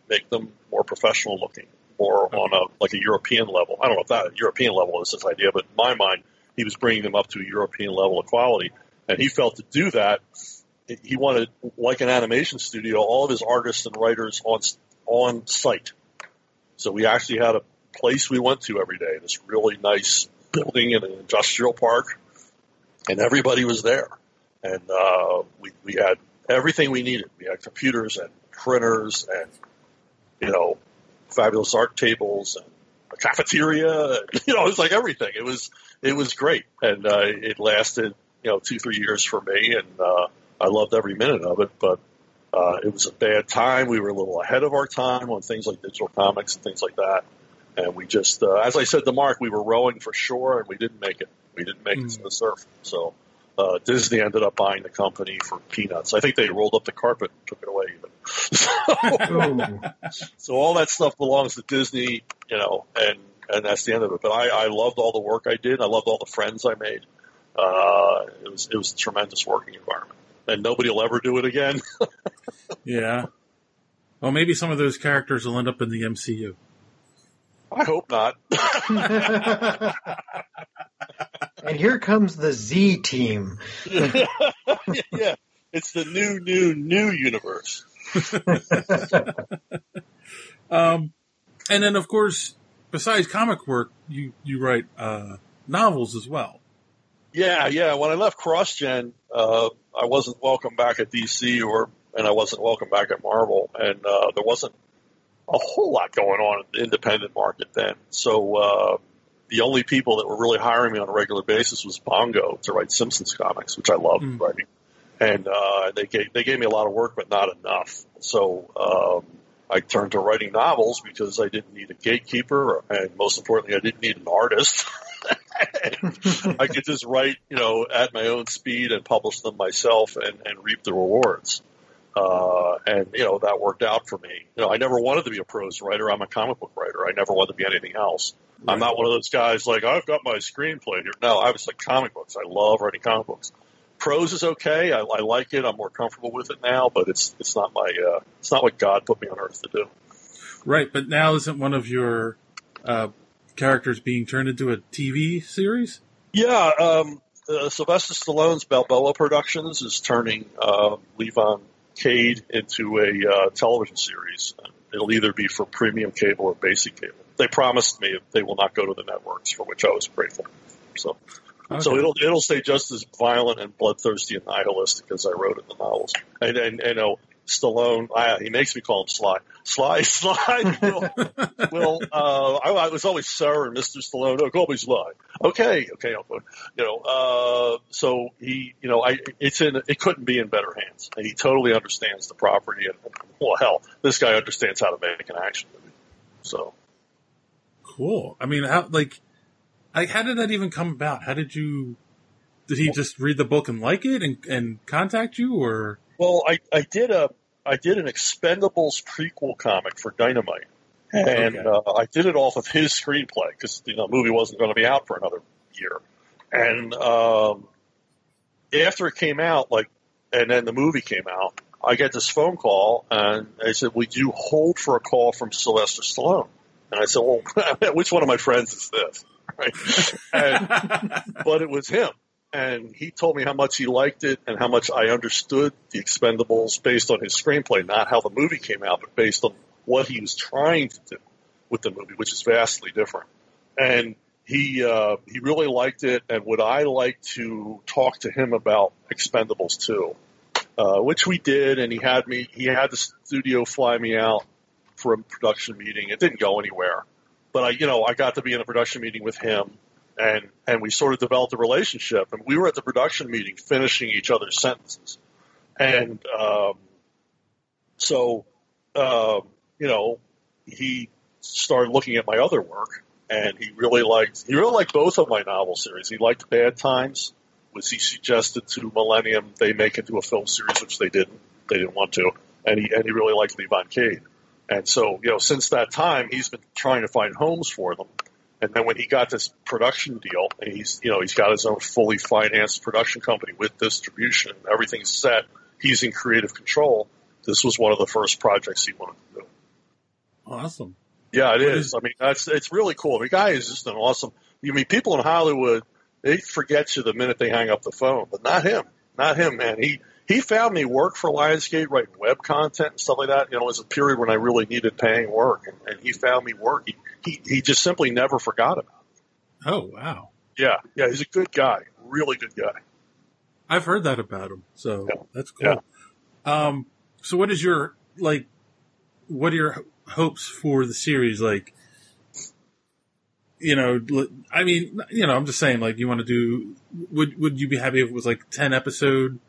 make them more professional looking, more on a like a European level. I don't know if that European level is his idea, but in my mind, he was bringing them up to a European level of quality, and he felt to do that, he wanted like an animation studio, all of his artists and writers on on site. So we actually had a place we went to every day, this really nice building in an industrial park, and everybody was there. And uh, we, we had everything we needed. We had computers and printers and, you know, fabulous art tables and a cafeteria. [laughs] You know, it was like everything. It was it was great, and uh, it lasted you know two three years for me, and uh, I loved every minute of it. But uh, it was a bad time. We were a little ahead of our time on things like digital comics and things like that. and we just, uh, as I said to Mark, we were rowing for shore, and we didn't make it. We didn't make it to the surf. So uh, Disney ended up buying the company for peanuts. I think they rolled up the carpet and took it away. Even [laughs] so, so all that stuff belongs to Disney, you know, and and that's the end of it. But I, I loved all the work I did. I loved all the friends I made. Uh, it was it was a tremendous working environment, and nobody will ever do it again. [laughs]
yeah. Well, maybe some of those characters will end up in the MCU.
I hope not. [laughs]
and here comes the Z team. [laughs]
yeah, it's the new, new, new universe. [laughs]
um, and then of course, besides comic work, you you write uh, novels as well.
Yeah, yeah. When I left CrossGen, uh, I wasn't welcome back at DC, or and I wasn't welcome back at Marvel, and uh, there wasn't a whole lot going on in the independent market then. So uh, the only people that were really hiring me on a regular basis was Bongo to write Simpsons comics, which I loved mm. writing, and uh, they gave they gave me a lot of work, but not enough. So um, I turned to writing novels because I didn't need a gatekeeper, and most importantly, I didn't need an artist. [laughs] I could just write, you know, at my own speed and publish them myself and, and reap the rewards. Uh, and you know that worked out for me. You know, I never wanted to be a prose writer. I'm a comic book writer. I never wanted to be anything else. Right. I'm not one of those guys like I've got my screenplay here. No, I was like comic books. I love writing comic books. Prose is okay. I, I like it. I'm more comfortable with it now, but it's it's not my uh, it's not what God put me on earth to do.
Right, but now isn't one of your uh, characters being turned into a TV series?
Yeah, um, uh, Sylvester Stallone's Balboa Productions is turning uh, Levon Cade into a uh, television series. It'll either be for premium cable or basic cable. They promised me they will not go to the networks, for which I was grateful. So, okay. so it'll it'll stay just as violent and bloodthirsty and nihilistic as I wrote in the novels. And and, and you know, Stallone, I, he makes me call him Sly. Sly, [laughs] Sly will, [laughs] will uh, I, I, was always Sir and Mr. Stallone. No, call me Sly. Okay, okay, you know, uh, so he, you know, I, it's in, it couldn't be in better hands. And he totally understands the property and, well, hell, this guy understands how to make an action movie. So.
Cool. I mean, how, like, I, how did that even come about? How did you, did he just read the book and like it and, and contact you or?
Well, I, I did a, I did an Expendables prequel comic for Dynamite, and okay. uh, I did it off of his screenplay because you know the movie wasn't going to be out for another year. And um, after it came out, like, and then the movie came out, I get this phone call, and they said, "Would you hold for a call from Sylvester Stallone?" And I said, "Well, [laughs] which one of my friends is this?" [laughs] Right? And, [laughs] but it was him and he told me how much he liked it and how much I understood the Expendables based on his screenplay, not how the movie came out, but based on what he was trying to do with the movie, which is vastly different. And he uh, he really liked it, and would I like to talk to him about Expendables too? uh, which we did, and he had me he had the studio fly me out for a production meeting. It didn't go anywhere, but I you know I got to be in a production meeting with him and and we sort of developed a relationship. And we were at the production meeting finishing each other's sentences, and um, so uh, you know he started looking at my other work, and he really liked he really liked both of my novel series. He liked Bad Times, which he suggested to Millennium they make into a film series, which they didn't. They didn't want to, and he and he really liked Levon Cade. And so, you know, since that time, he's been trying to find homes for them. And then when he got this production deal, and he's you know he's got his own fully financed production company with distribution, everything's set. He's in creative control. This was one of the first projects he wanted to do.
Awesome.
Yeah, it is. I mean, that's it's really cool. The guy is just an awesome. You I mean people in Hollywood they forget you the minute they hang up the phone, but not him. Not him, man. He he found me work for Lionsgate writing web content and stuff like that. You know, it was a period when I really needed paying work, and, and he found me work. He, he he just simply never forgot about it.
Oh wow!
Yeah, yeah, he's a good guy, really good guy.
I've heard that about him, so yeah. that's cool. Yeah. Um, so what is your like? What are your hopes for the series? Like, you know, I mean, you know, I'm just saying, like, you want to do? Would would you be happy if it was like ten episode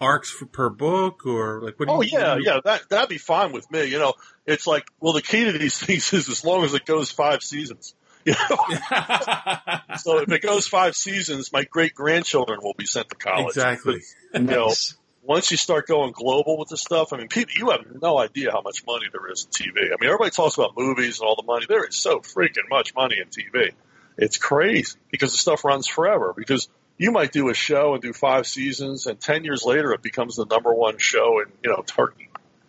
arcs for, per book, or like what? Do
Oh
you,
yeah,
do
yeah, that that'd be fine with me. You know, it's like, well, the key to these [laughs] things is as long as it goes five seasons. [laughs] You know, [laughs] so if it goes five seasons, my great grandchildren will be sent to college.
Exactly.
You know, once you start going global with this stuff, I mean, people, you have no idea how much money there is in TV. I mean, everybody talks about movies and all the money. There is so freaking much money in TV. It's crazy because the stuff runs forever. Because you might do a show and do five seasons, and ten years later, it becomes the number one show in you know Turkey.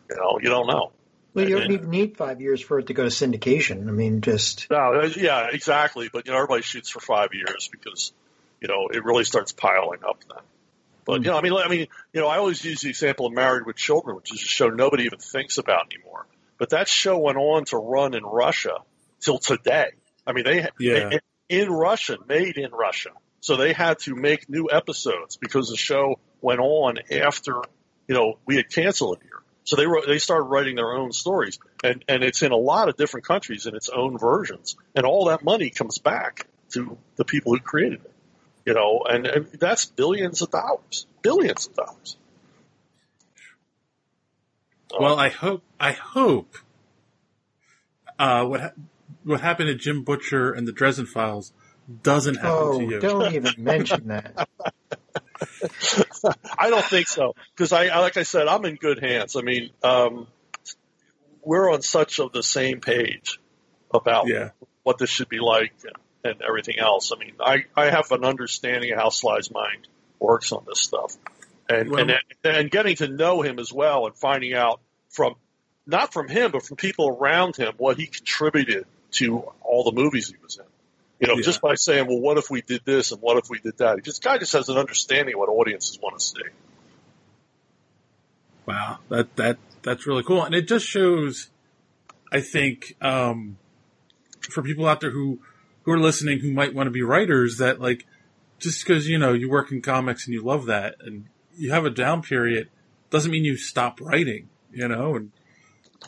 You know, you don't know.
Well, you don't even need five years for it to go to syndication. I mean, just
No, uh, yeah, exactly. But you know, everybody shoots for five years because you know it really starts piling up then. But you know, I mean, I mean, you know, I always use the example of Married with Children, which is a show nobody even thinks about anymore. But that show went on to run in Russia till today. I mean, they
Yeah.
they- in Russia, made in Russia, so they had to make new episodes because the show went on after you know we had canceled it here. So they wrote, they started writing their own stories, and and it's in a lot of different countries in its own versions, and all that money comes back to the people who created it. You know, and, and that's billions of dollars, billions of dollars.
Well, I hope I hope uh, what ha- what happened to Jim Butcher and the Dresden Files doesn't happen
oh,
to you.
don't even mention that. [laughs]
I don't think so because I, I- like I said, I'm in good hands. I mean, um, we're on such of the same page about
Yeah.
what this should be like and, and everything else. I mean, I, I have an understanding of how Sly's mind works on this stuff, and
Well-
and and getting to know him as well, and finding out from not from him, but from people around him what he contributed to all the movies he was in. You know,
Yeah.
just by saying, "Well, what if we did this and what if we did that?" He just guy just has an understanding of what audiences want to see.
Wow, that that that's really cool, and it just shows. I think um, for people out there who who are listening who might want to be writers, that like just because you know you work in comics and you love that, and you have a down period, doesn't mean you stop writing. You know, and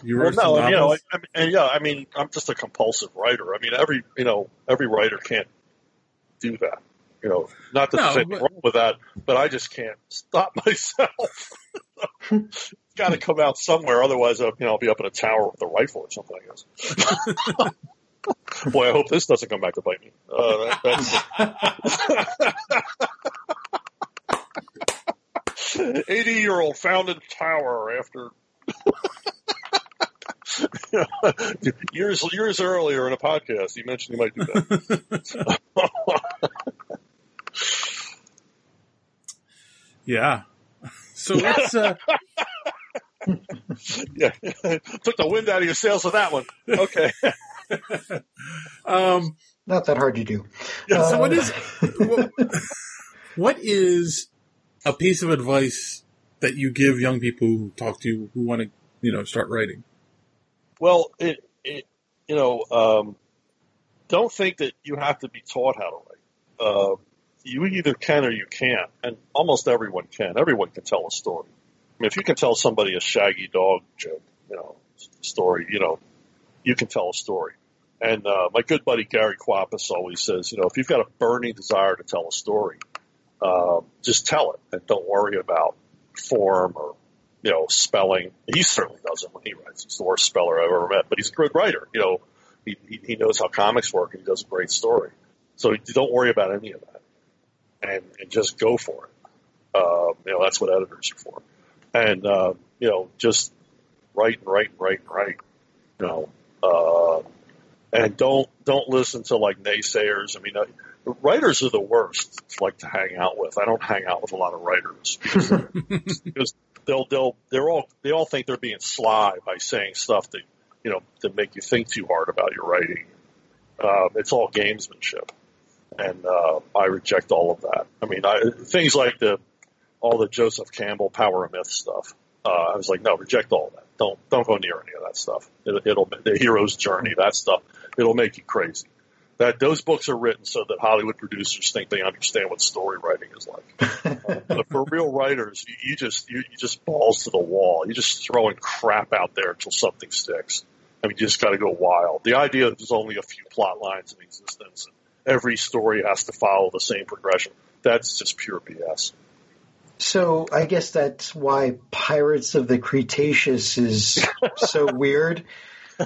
you
Well,
wrote some
no, you know. I, I mean, and yeah, I mean, I'm just a compulsive writer. I mean, every you know, every writer can't do that. You know, not that
No,
there's anything
but-
wrong with that, but I just can't stop [laughs] myself. it's got to come out somewhere, otherwise, I'll, you know, I'll be up in a tower with a rifle or something. I guess. [laughs] Boy, I hope this doesn't come back to bite me. Uh, that, that's [laughs] eighty-year-old found in tower after [laughs] years years earlier in a podcast, you mentioned you might do that. [laughs]
yeah. So let's. Uh, [laughs]
yeah, took the wind out of your sails with that one. Okay.
um,
Not that hard to do.
Yeah, so
Uh,
what is what, what is a piece of advice that you give young people who talk to you who want to you know start writing?
Well, it, it you know, um, don't think that you have to be taught how to write. Uh, you either can or you can't, and almost everyone can. Everyone can tell a story. I mean, if you can tell somebody a shaggy dog joke, you know, story, you know, you can tell a story. And uh, my good buddy Gary Kwapisz always says, you know, if you've got a burning desire to tell a story, uh, just tell it and don't worry about form or you know spelling. He certainly doesn't when he writes. He's the worst speller I've ever met, but he's a good writer. You know, he, he, he knows how comics work and he does a great story. So don't worry about any of that, and, and just go for it. Uh, you know, that's what editors are for. And uh, you know, just write and write and write and write. You know, uh, and don't don't listen to like naysayers. I mean, uh, writers are the worst. like to hang out with. I don't hang out with a lot of writers because, [laughs] because they'll they'll they're all they all think they're being sly by saying stuff that you know that make you think too hard about your writing. Uh, it's all gamesmanship, and uh, I reject all of that. I mean, I, things like the all the Joseph Campbell Power of Myth stuff. Uh, I was like, no, reject all that. Don't don't go near any of that stuff. It, it'll the hero's journey, that stuff. It'll make you crazy. That those books are written so that Hollywood producers think they understand what story writing is like. [laughs] But for real writers, you, you just you, you just balls to the wall. You're just throwing crap out there until something sticks. I mean, you just got to go wild. The idea that there's only a few plot lines in existence and every story has to follow the same progression, that's just pure BS.
So I guess that's why Pirates of the Cretaceous is so [laughs] weird.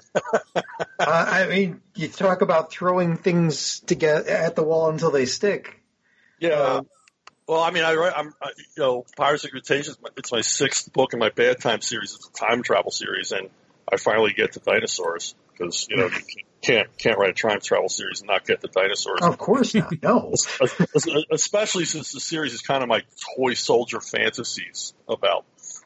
[laughs] Uh, I mean, you talk about throwing things to get at the wall until they stick.
Yeah. well, I mean, I, write- I'm, I, you know, Pirates of Cretaceous. It's my sixth book in my Bad Time series. It's a time travel series, and I finally get to dinosaurs because you know you can't can't write a time travel series and not get the dinosaurs.
Of course not. [laughs] No.
Especially since the series is kind of my toy soldier fantasies about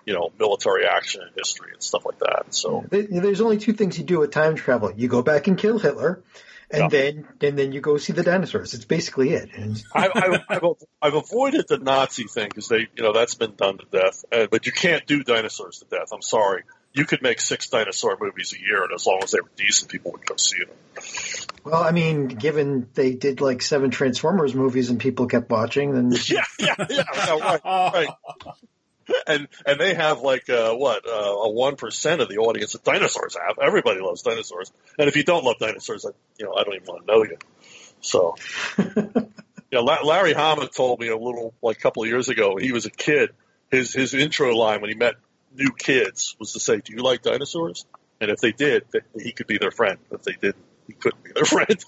you know military action and history and stuff like that. So
There's only two things you do with time travel. You go back and kill Hitler, and then and then you go see the dinosaurs. It's basically it. And
I, I, I've, I've avoided the Nazi thing because they, you know, that's been done to death. Uh, but you can't do dinosaurs to death. I'm sorry. You could make six dinosaur movies a year, and as long as they were decent, people would go see them.
well, I mean, given they did like seven Transformers movies and people kept watching, then [laughs]
yeah, yeah, yeah, no, right, [laughs] right. And and they have like uh, what uh, a one percent of the audience that dinosaurs have. Everybody loves dinosaurs, and if you don't love dinosaurs, I, you know, I don't even want to know you. So, [laughs] yeah, La- Larry Hama told me a little like a couple of years ago. He was a kid. His his intro line when he met new kids was to say, "Do you like dinosaurs?" And if they did, th- he could be their friend. If they didn't, he couldn't be their [laughs] friend.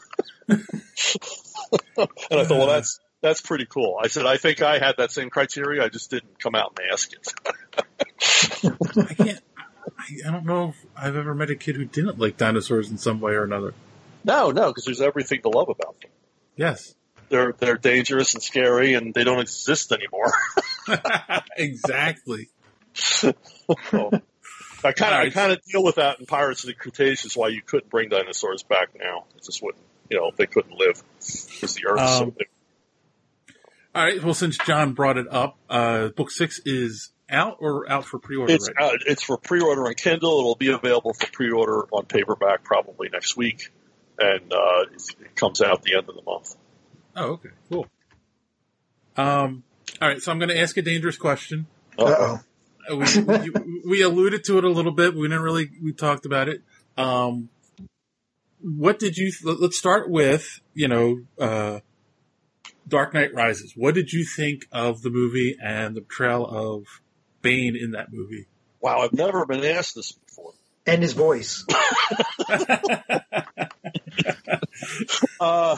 [laughs] and I thought, well, that's that's pretty cool. I said, I think I had that same criteria. I just didn't come out and ask it. [laughs]
I can't. I, I don't know if I've ever met a kid who didn't like dinosaurs in some way or another.
No, no, because there's everything to love about them.
Yes.
They're they're dangerous and scary, and they don't exist anymore. [laughs]
exactly.
So, I kind of I kind of deal with that in Pirates of the Cretaceous. Why you couldn't bring dinosaurs back now? It just wouldn't. You know, they couldn't live because the Earth is so
Um,
big.
All right. Well, since John brought it up, uh, book six is out or out for pre-order.
It's
right?
it's for pre-order on Kindle. It'll be available for pre-order on paperback probably next week, and uh, it comes out at the end of the month.
Oh, okay, cool. Um, all right, so I'm going to ask a dangerous question.
Uh-oh.
Uh, We, we, we alluded to it a little bit. We didn't really. We talked about it. Um, what did you? Let's start with you know, uh, Dark Knight Rises. What did you think of the movie and the portrayal of Bane in that movie?
Wow, I've never been asked this before.
and his voice, [laughs]
Uh,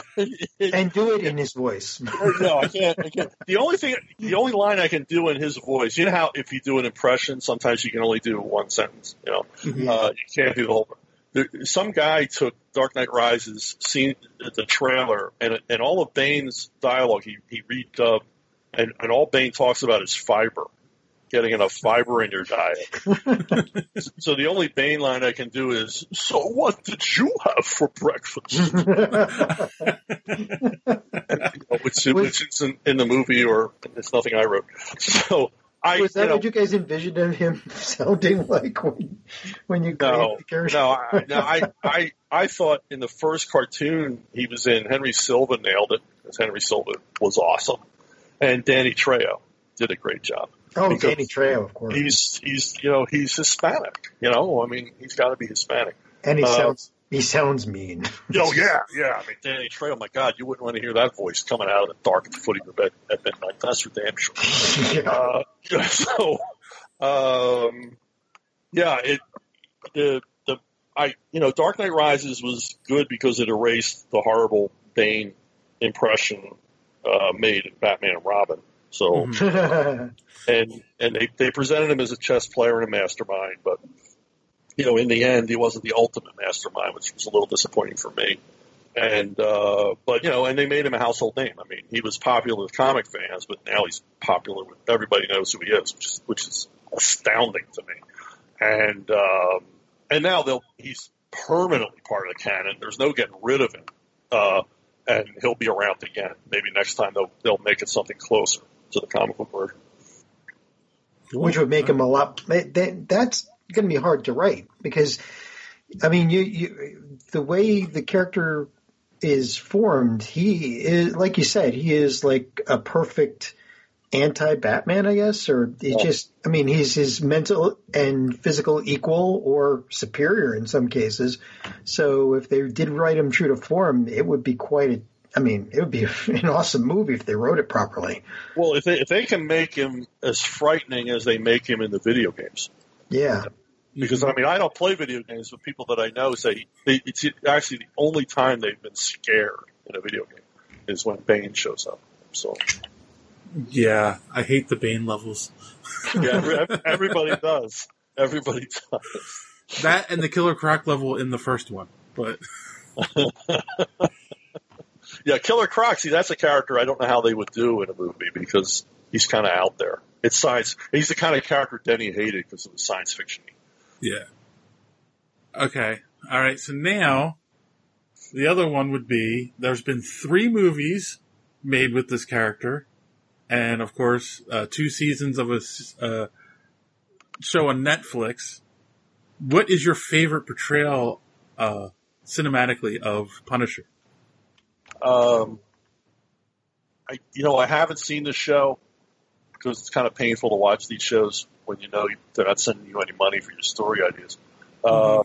and do it in his voice.
no, I can't, I can't. The only thing, the only line I can do in his voice, you know how if you do an impression, sometimes you can only do one sentence. You know, uh, you can't do the whole. Some guy took Dark Knight Rises, seen the trailer, and and all of Bane's dialogue he he redubbed, and and all Bane talks about is fiber, getting enough fiber in your diet. [laughs] so the only Bane line I can do is, "So what did you have for breakfast?" [laughs] [laughs] which, which is in, in the movie, or it's nothing I wrote. So I,
Was that
you know,
what you guys envisioned of him [laughs] sounding like when, when you
no,
the character?
no, I, no, I, [laughs] I, I thought in the first cartoon he was in, Henry Silva nailed it because Henry Silva was awesome, and Danny Trejo did a great job.
Oh,
Because
Danny Trejo, of course.
He's, he's, you know, he's Hispanic. You know, I mean, he's got to be Hispanic.
And he
Uh,
sounds he sounds mean. [laughs]
Oh yeah, yeah. I mean, Danny Trejo. My God, you wouldn't want to hear that voice coming out of the dark at the foot of your bed at midnight. That's for damn sure. [laughs] Uh, [laughs] so, um, yeah, it the the I you know Dark Knight Rises was good because it erased the horrible Bane impression uh, made in Batman and Robin. So and and they they presented him as a chess player and a mastermind, but you know in the end he wasn't the ultimate mastermind, which was a little disappointing for me. And uh, but you know, and they made him a household name. I mean, he was popular with comic fans, but now he's popular with everybody knows who he is, which is which is astounding to me. And um, and now they'll he's permanently part of the canon. There's no getting rid of him, uh, and he'll be around again. Maybe next time they'll they'll make it something closer to the comic book version.
which would make him a lot. That, that's going to be hard to write because, I mean, you, you the way the character is formed, he is like you said, he is like a perfect anti-Batman, I guess, or he
Yeah.
just. I mean, he's his mental and physical equal or superior in some cases. So if they did write him true to form, it would be quite a I mean, it would be [laughs] an awesome movie if they wrote it properly.
Well, if they if they can make him as frightening as they make him in the video games,
Yeah.
Because I mean I don't play video games, but people that I know say they, it's actually the only time they've been scared in a video game is when Bane shows up. So
Yeah, I hate the Bane levels.
yeah, every- [laughs] everybody does. Everybody does.
That and the Killer Croc level in the first one, but [laughs]
Yeah, Killer Croc. See, that's a character I don't know how they would do in a movie because he's kind of out there. It's science. He's the kind of character Denny hated because it was science fiction.
Yeah. Okay, all right. So now the other one would be there's been three movies made with this character, and of course uh, two seasons of a uh, show on Netflix. What is your favorite portrayal uh, cinematically of Punisher?
Um, I, you know, I haven't seen the show because it's kind of painful to watch these shows when you know they're not sending you any money for your story ideas. Uh,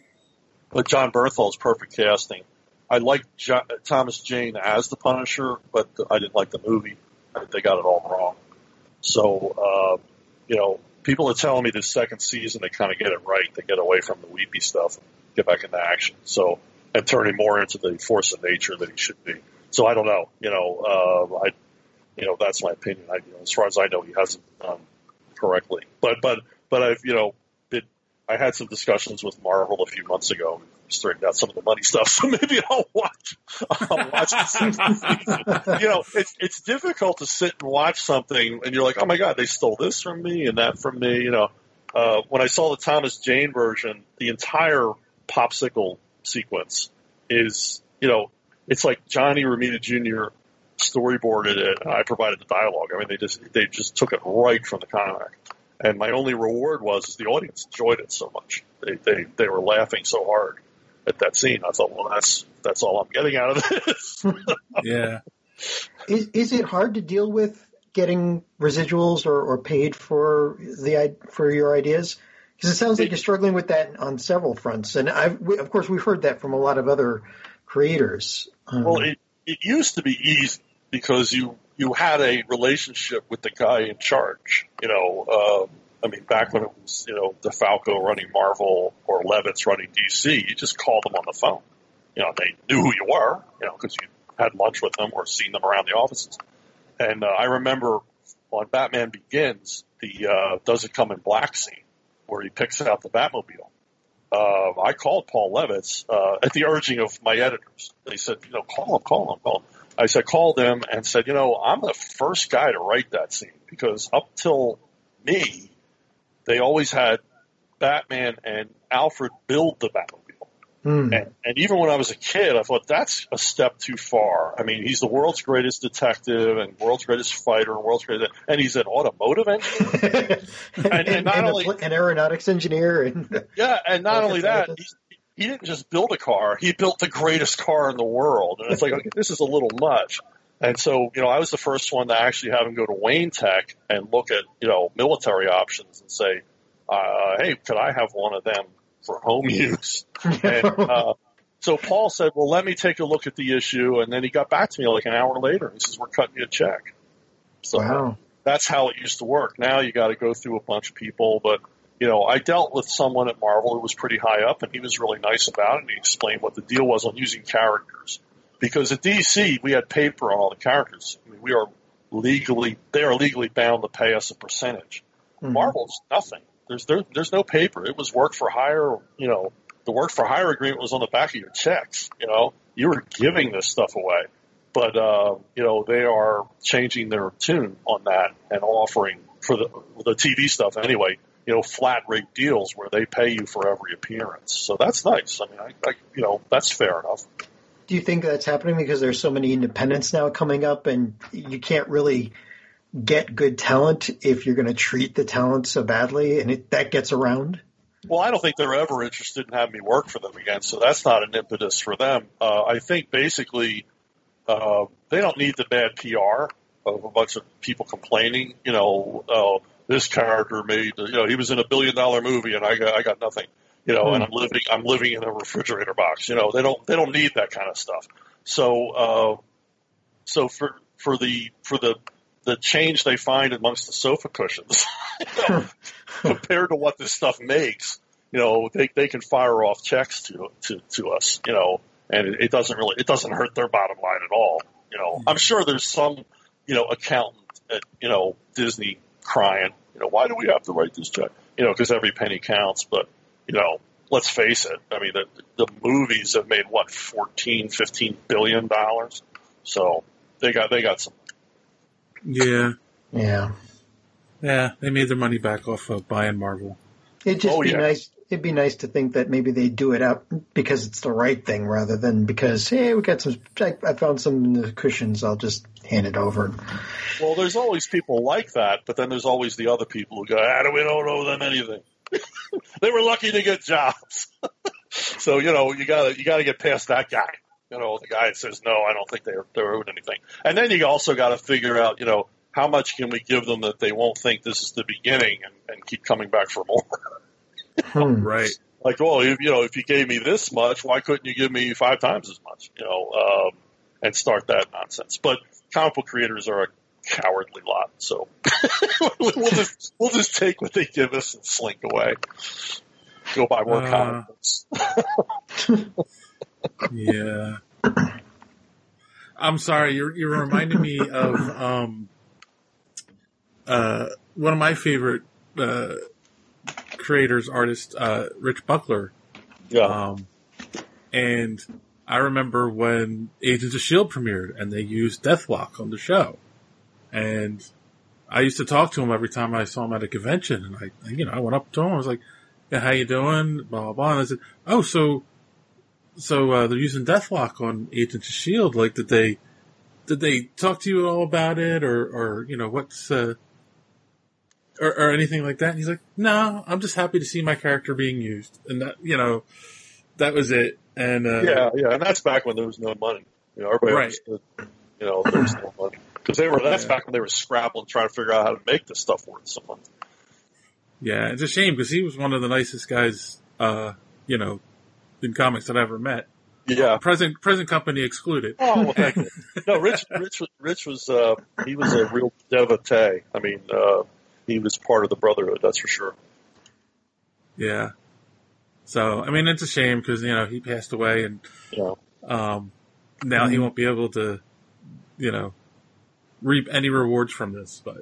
but Jon Bernthal is perfect casting. I like jo- Thomas Jane as the Punisher, but I didn't like the movie. They got it all wrong. So, uh, you know, people are telling me this second season they kind of get it right. They get away from the weepy stuff and get back into action. So, and turn him more into the force of nature that he should be. So I don't know. You know, uh, I, you know, that's my opinion. I, you know, as far as I know, he hasn't done correctly. But but but I've you know, it, I had some discussions with Marvel a few months ago. Straightened out some of the money stuff, [laughs] so maybe I'll watch. I'll watch. You know, it's it's difficult to sit and watch something and you're like, oh my god, they stole this from me and that from me. You know, uh, when I saw the Thomas Jane version, the entire popsicle sequence is, you know, it's like Johnny Romita Jr. storyboarded it, and I provided the dialogue. I mean, they just they just took it right from the comic. And my only reward was is the audience enjoyed it so much. They they they were laughing so hard at that scene. I thought, well, that's that's all I'm getting out of this. [laughs]
yeah.
Is is it hard to deal with getting residuals or, or paid for the for your ideas? Because it sounds like you're struggling with that on several fronts, and I've we, of course we've heard that from a lot of other creators. Um,
Well, it, it used to be easy because you you had a relationship with the guy in charge. You know, um, I mean, back when it was you know DeFalco running Marvel or Levitz running DC, you just called them on the phone. You know, they knew who you were. You know, because you had lunch with them or seen them around the offices. And uh, I remember on Batman Begins, the uh, does it come in black scene where he picks out the Batmobile uh, I called Paul Levitz uh, at the urging of my editors. They said, you know, call him, call him, call him. I said, called them and said, you know, I'm the first guy to write that scene because up till me, they always had Batman and Alfred build the Batmobile.
hmm.
And, and even when I was a kid, I thought that's a step too far. I mean, he's the world's greatest detective and world's greatest fighter and world's greatest, and he's an automotive engineer. [laughs] and, and not
and
only
an aeronautics engineer, and
yeah, and not only that,
scientist.
He, didn't just build a car; he built the greatest car in the world. And it's like, okay, this is a little much. And so, you know, I was the first one to actually have him go to Wayne Tech and look at, you know, military options and say, uh, hey, could I have one of them for home [laughs] use? And uh, so Paul said, well, let me take a look at the issue. And then he got back to me like an hour later. He says, we're cutting you a check. So
wow,
that's how it used to work. Now you got to go through a bunch of people, but you know, I dealt with someone at Marvel who was pretty high up, and he was really nice about it. And he explained what the deal was on using characters, because at DC we had paper on all the characters. I mean, we are legally they are legally bound to pay us a percentage.
Mhm.
Marvel's nothing. There's there, there's no paper. It was work for hire. You know, the work for hire agreement was on the back of your checks. You know, you were giving this stuff away but uh, you know they are changing their tune on that and offering for the the TV stuff anyway. You know, flat rate deals where they pay you for every appearance. So that's nice. I mean, I, I you know that's fair enough.
do you think that's happening because there's so many independents now coming up, and you can't really get good talent if you're going to treat the talent so badly, and it, that gets around?
Well, I don't think they're ever interested in having me work for them again, so that's not an impetus for them. Uh, I think basically uh, they don't need the bad PR of a bunch of people complaining. You know, oh, this character made, you know, he was in a billion dollar movie and I got, I got nothing. You know, and I'm living, I'm living in a refrigerator box. You know, they don't, they don't need that kind of stuff. So, uh, so for for the for the the change they find amongst the sofa cushions you [laughs] know, compared to what this stuff makes, you know, they they can fire off checks to to to us, you know, and it, it doesn't really it doesn't hurt their bottom line at all. You know, I'm sure there's some you know accountant at you know Disney crying, you know, why do we have to write this check? You know, because every penny counts. But you know, let's face it. I mean, the the movies have made what 14, 15 billion dollars, so they got they got some.
Yeah.
Yeah.
Yeah, they made their money back off of buying Marvel.
It'd just
Oh,
be
yeah.
nice. It'd be nice to think that maybe they do it out because it's the right thing rather than because hey, we got some. I, I found some in the cushions. I'll just hand it over.
Well, there's always people like that, but then there's always the other people who go, ah, we don't owe them anything. [laughs] they were lucky to get jobs. [laughs] so, you know, you gotta, you gotta get past that guy. You know, the guy that says, no, I don't think they're, they're owed anything. And then you also gotta figure out, you know, how much can we give them that they won't think this is the beginning and, and keep coming back for more? [laughs]
Hmm.
Right.
like, well, if, you know, if you gave me this much, why couldn't you give me five times as much? You know, um, and start that nonsense. But comic book creators are a cowardly lot, so [laughs] we'll just we'll just take what they give us and slink away. Go buy more
Uh.
comic books. [laughs]
Yeah. I'm sorry, you're you're reminding me of um uh one of my favorite uh creators, artist uh Rich Buckler.
Yeah.
Um and I remember when Agents of Shield premiered and they used Deathlok on the show. And I used to talk to him every time I saw him at a convention and I you know, I went up to him, I was like, Yeah, how you doing? Blah blah blah. And I said, Oh, so so uh, they're using Deathlok on Agents of Shield. Like, did they did they talk to you at all about it, or or you know what's uh, or, or anything like that? And he's like, no, I'm just happy to see my character being used, and that you know that was it. And uh,
yeah, yeah, and that's back when there was no money. You know, everybody
Right.
understood. You know, there was no [clears throat] money because they were. That's
Yeah.
back when they were scrabbling, trying to figure out how to make this stuff worth some money.
yeah, it's a shame because he was one of the nicest guys, uh, you know, in comics that I ever met.
Yeah.
Present present company excluded.
Oh, well, thank [laughs] you. No, Rich, Rich, Rich was uh, he was a real devotee. I mean, uh, he was part of the brotherhood. That's for sure.
Yeah. So I mean, it's a shame because you know he passed away, and
Yeah.
um, now he won't be able to, you know, reap any rewards from this. But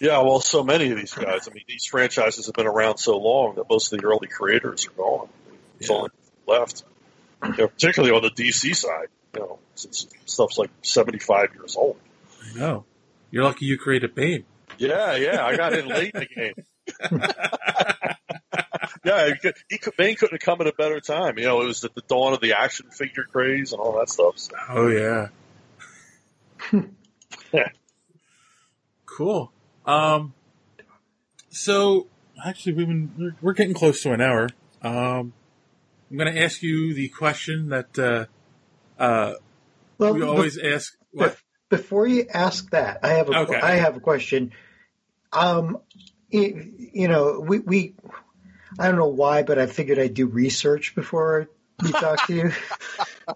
Yeah, well, so many of these guys. I mean, these franchises have been around so long that most of the early creators are gone. It's only left, you know, particularly on the DC side. You know, since stuff's like seventy-five years old.
I know you're lucky you created Bane.
Yeah, yeah, I got in late in the game. [laughs] yeah, he, could, he could, Bane couldn't have come at a better time. You know, it was at the dawn of the action figure craze and all that stuff. So.
Oh yeah. [laughs]
Yeah.
Cool. Um, so actually, we've been we're, we're getting close to an hour. Um, I'm going to ask you the question that uh, uh,
Well,
we
be-
always ask. What?
Before you ask that, I have a I
Okay.
have a question. Um, y- you know, we we I don't know why, but I figured I'd do research before we [laughs] talk to you.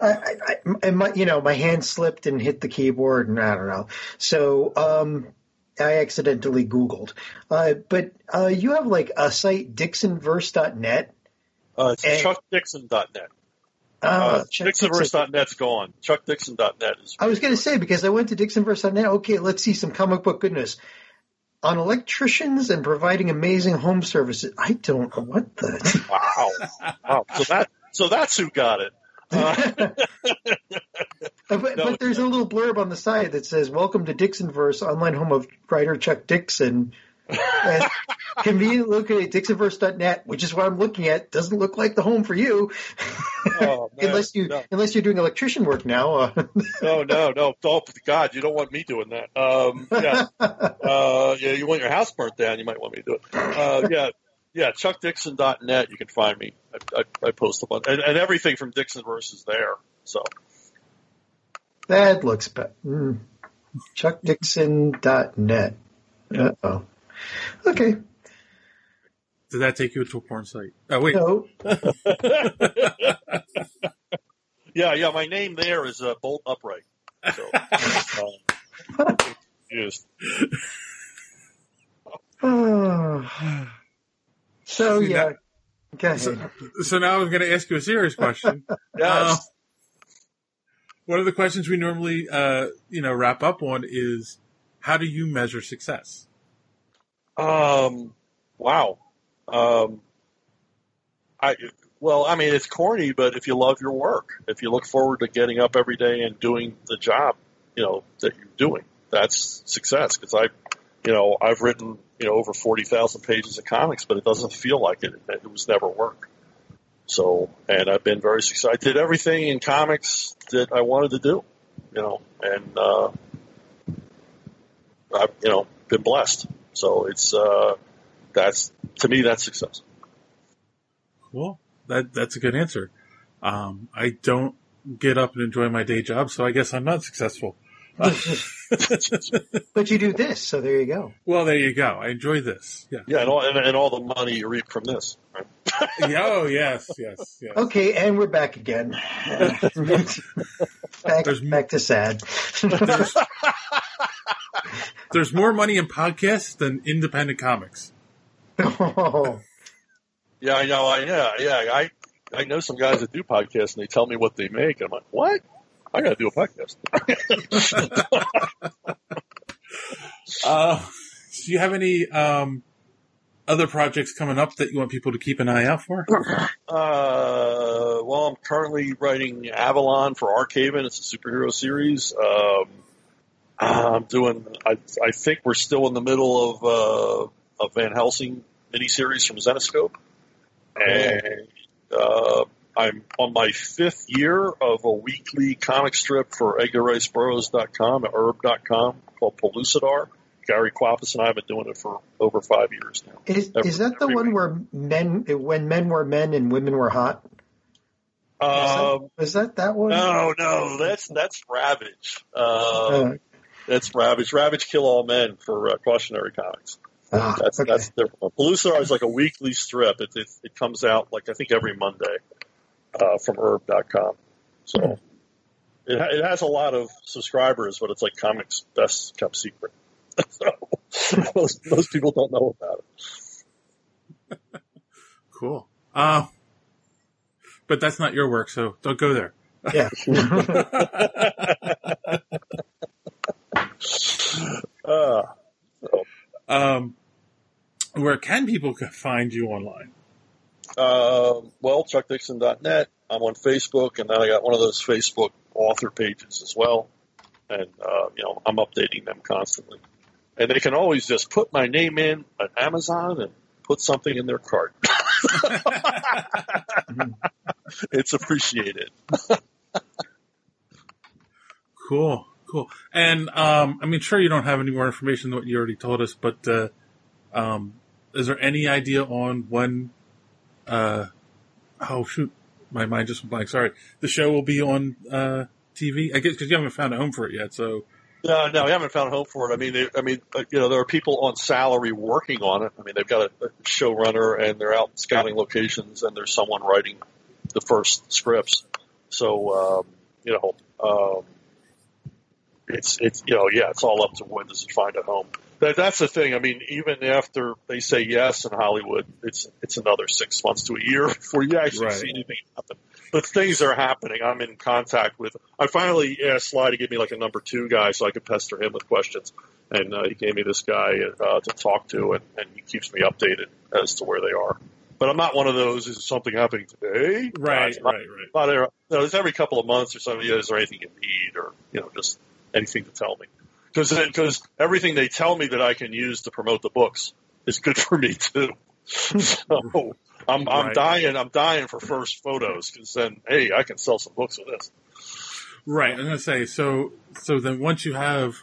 I, I, I, my, you know, my hand slipped and hit the keyboard, and I don't know. So, um, I accidentally Googled. Uh, but uh, you have like a site, DixonVerse.net.
Uh, it's
And-
chuckdixon.net.
Uh,
Uh,
Chuck
DixonVerse.net's gone. ChuckDixon.net is.
I was going to say because I went to DixonVerse.net. Okay, let's see some comic book goodness on electricians and providing amazing home services. I don't know what the. [laughs]
Wow. wow. So that so that's who got it. [laughs] Uh,
but,
No,
but there's a little blurb on the side that says, "Welcome to Dixonverse, online home of writer Chuck Dixon." And conveniently located at DixonVerse.net, which is what I'm looking at. Doesn't look like the home for you,
oh, man. [laughs]
unless you
no,
unless you're doing electrician work now. Uh, [laughs]
no, no, no. Oh, God, you don't want me doing that. Um, yeah. Uh, yeah, you want your house burnt down, you might want me to do it. Uh, yeah. Yeah, chuckdixon.net, you can find me. I, I, I post a bunch, and, and everything from Dixon versus there. So,
that looks bad. Mm. ChuckDixon.net. Uh oh. Okay.
Did that take you to a porn site? Oh wait.
No. [laughs]
yeah, yeah, my name there is uh, Bolt Upright. So, [laughs] uh, confused. [sighs]
so
See,
yeah,
that-
go.
So, so now I'm going to ask you a serious question. [laughs]
Yes.
Uh, one of the questions we normally, uh, you know, wrap up on is how do you measure success?
Um, wow. Um, I well, I mean, it's corny, but if you love your work, if you look forward to getting up every day and doing the job, you know that you're doing, that's success. Because I, you know, I've written you know over forty thousand pages of comics, but it doesn't feel like it. It was never work. So, and I've been very successful. I did everything in comics that I wanted to do, you know, and uh, I've you know been blessed. So it's uh, that's to me that's success.
Cool. That that's a good answer. Um, I don't get up and enjoy my day job, so I guess I'm not successful. [laughs]
but you do this, so there you go.
Well, there you go. I enjoy this. Yeah.
Yeah, and all and, and all the money you reap from this. [laughs] Right?
Oh yes, yes, yes.
Okay, and we're back again. [laughs] back, back to sad.
There's, there's more money in podcasts than independent comics.
oh, [laughs]
Yeah, I know. I, yeah, yeah. I I know some guys that do podcasts, and they tell me what they make. And I'm like, what? I got to do a podcast. [laughs]
Uh, do you have any um, other projects coming up that you want people to keep an eye out for?
Uh, well, I'm currently writing Avalon for Arcaven. It's a superhero series. Um, I'm doing. I, I think we're still in the middle of uh, a Van Helsing miniseries from Zenescope, and uh, I'm on my fifth year of a weekly comic strip for EdgarRiceBurroughs.com at herb.com called Pellucidar. Gary Kwapisz and I have been doing it for over five years now.
is
Every-
is that the one where men when men were men and women were hot?
Um,
Is that that one?
no, no, that's that's Ravage. Uh,
Uh,
that's Ravage. Ravage Kill All Men for uh, Cautionary Comics.
ah,
That's
okay.
that's different. Pellucidar is like a weekly strip. It, it it comes out like I think every Monday uh, from Herb.com. So it ha- it has a lot of subscribers, but it's like comics best kept secret. [laughs] so [laughs] most most people don't know about it. [laughs]
Cool. Uh, but that's not your work, so don't go there.
yeah.
Uh,
Um, where can people find you online?
Uh, well, chuckdixon.net. I'm on Facebook, and then I got one of those Facebook author pages as well. And, uh, you know, I'm updating them constantly. And they can always just put my name in at Amazon and put something in their cart. [laughs] it's appreciated. [laughs]
Cool, cool. And um, I mean, sure, you don't have any more information than what you already told us, but uh, um, is there any idea on when? Uh, oh shoot, my mind just went blank. Sorry, the show will be on uh, TV. I guess because you haven't found a home for it yet. So
No, no, we haven't found a home for it. I mean, they, I mean, you know, there are people on salary working on it. I mean, they've got a, a showrunner and they're out scouting locations, and there's someone writing the first scripts. So, um, you know, um, it's it's you know, yeah, it's all up to when does it find a home. That, that's the thing. I mean, even after they say yes in Hollywood, it's it's another six months to a year [laughs] before you actually
Right.
see anything happen. But things are happening. I'm in contact with. I finally asked Sly to give me like a number two guy so I could pester him with questions, and uh, he gave me this guy uh, to talk to, and, and he keeps me updated as to where they are. But I'm not one of those. Is something happening today?
right,
Uh,
right, right.
not every, no, it's every couple of months or something. Is there anything you need, or you know, just anything to tell me? Because because everything they tell me that I can use to promote the books is good for me too. so I'm I'm
Right.
dying. I'm dying for first photos because then hey, I can sell some books with this.
Right. I'm gonna say so. So then, once you have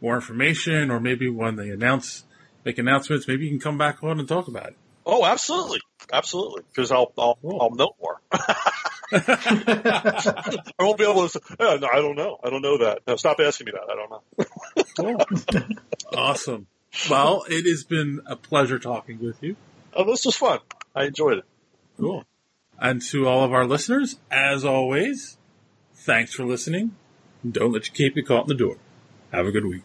more information, or maybe when they announce, make announcements, maybe you can come back on and talk about it.
Oh, absolutely, absolutely. Because I'll I'll I'll know more. [laughs] [laughs] I won't be able to. Say, oh, no, I don't know. I don't know that. No, stop asking me that. I don't know.
Cool. [laughs] awesome. Well, it has been a pleasure talking with you.
Oh, this was fun. I enjoyed it.
Cool. And to all of our listeners, as always, thanks for listening. Don't let your cape get caught in the door. Have a good week.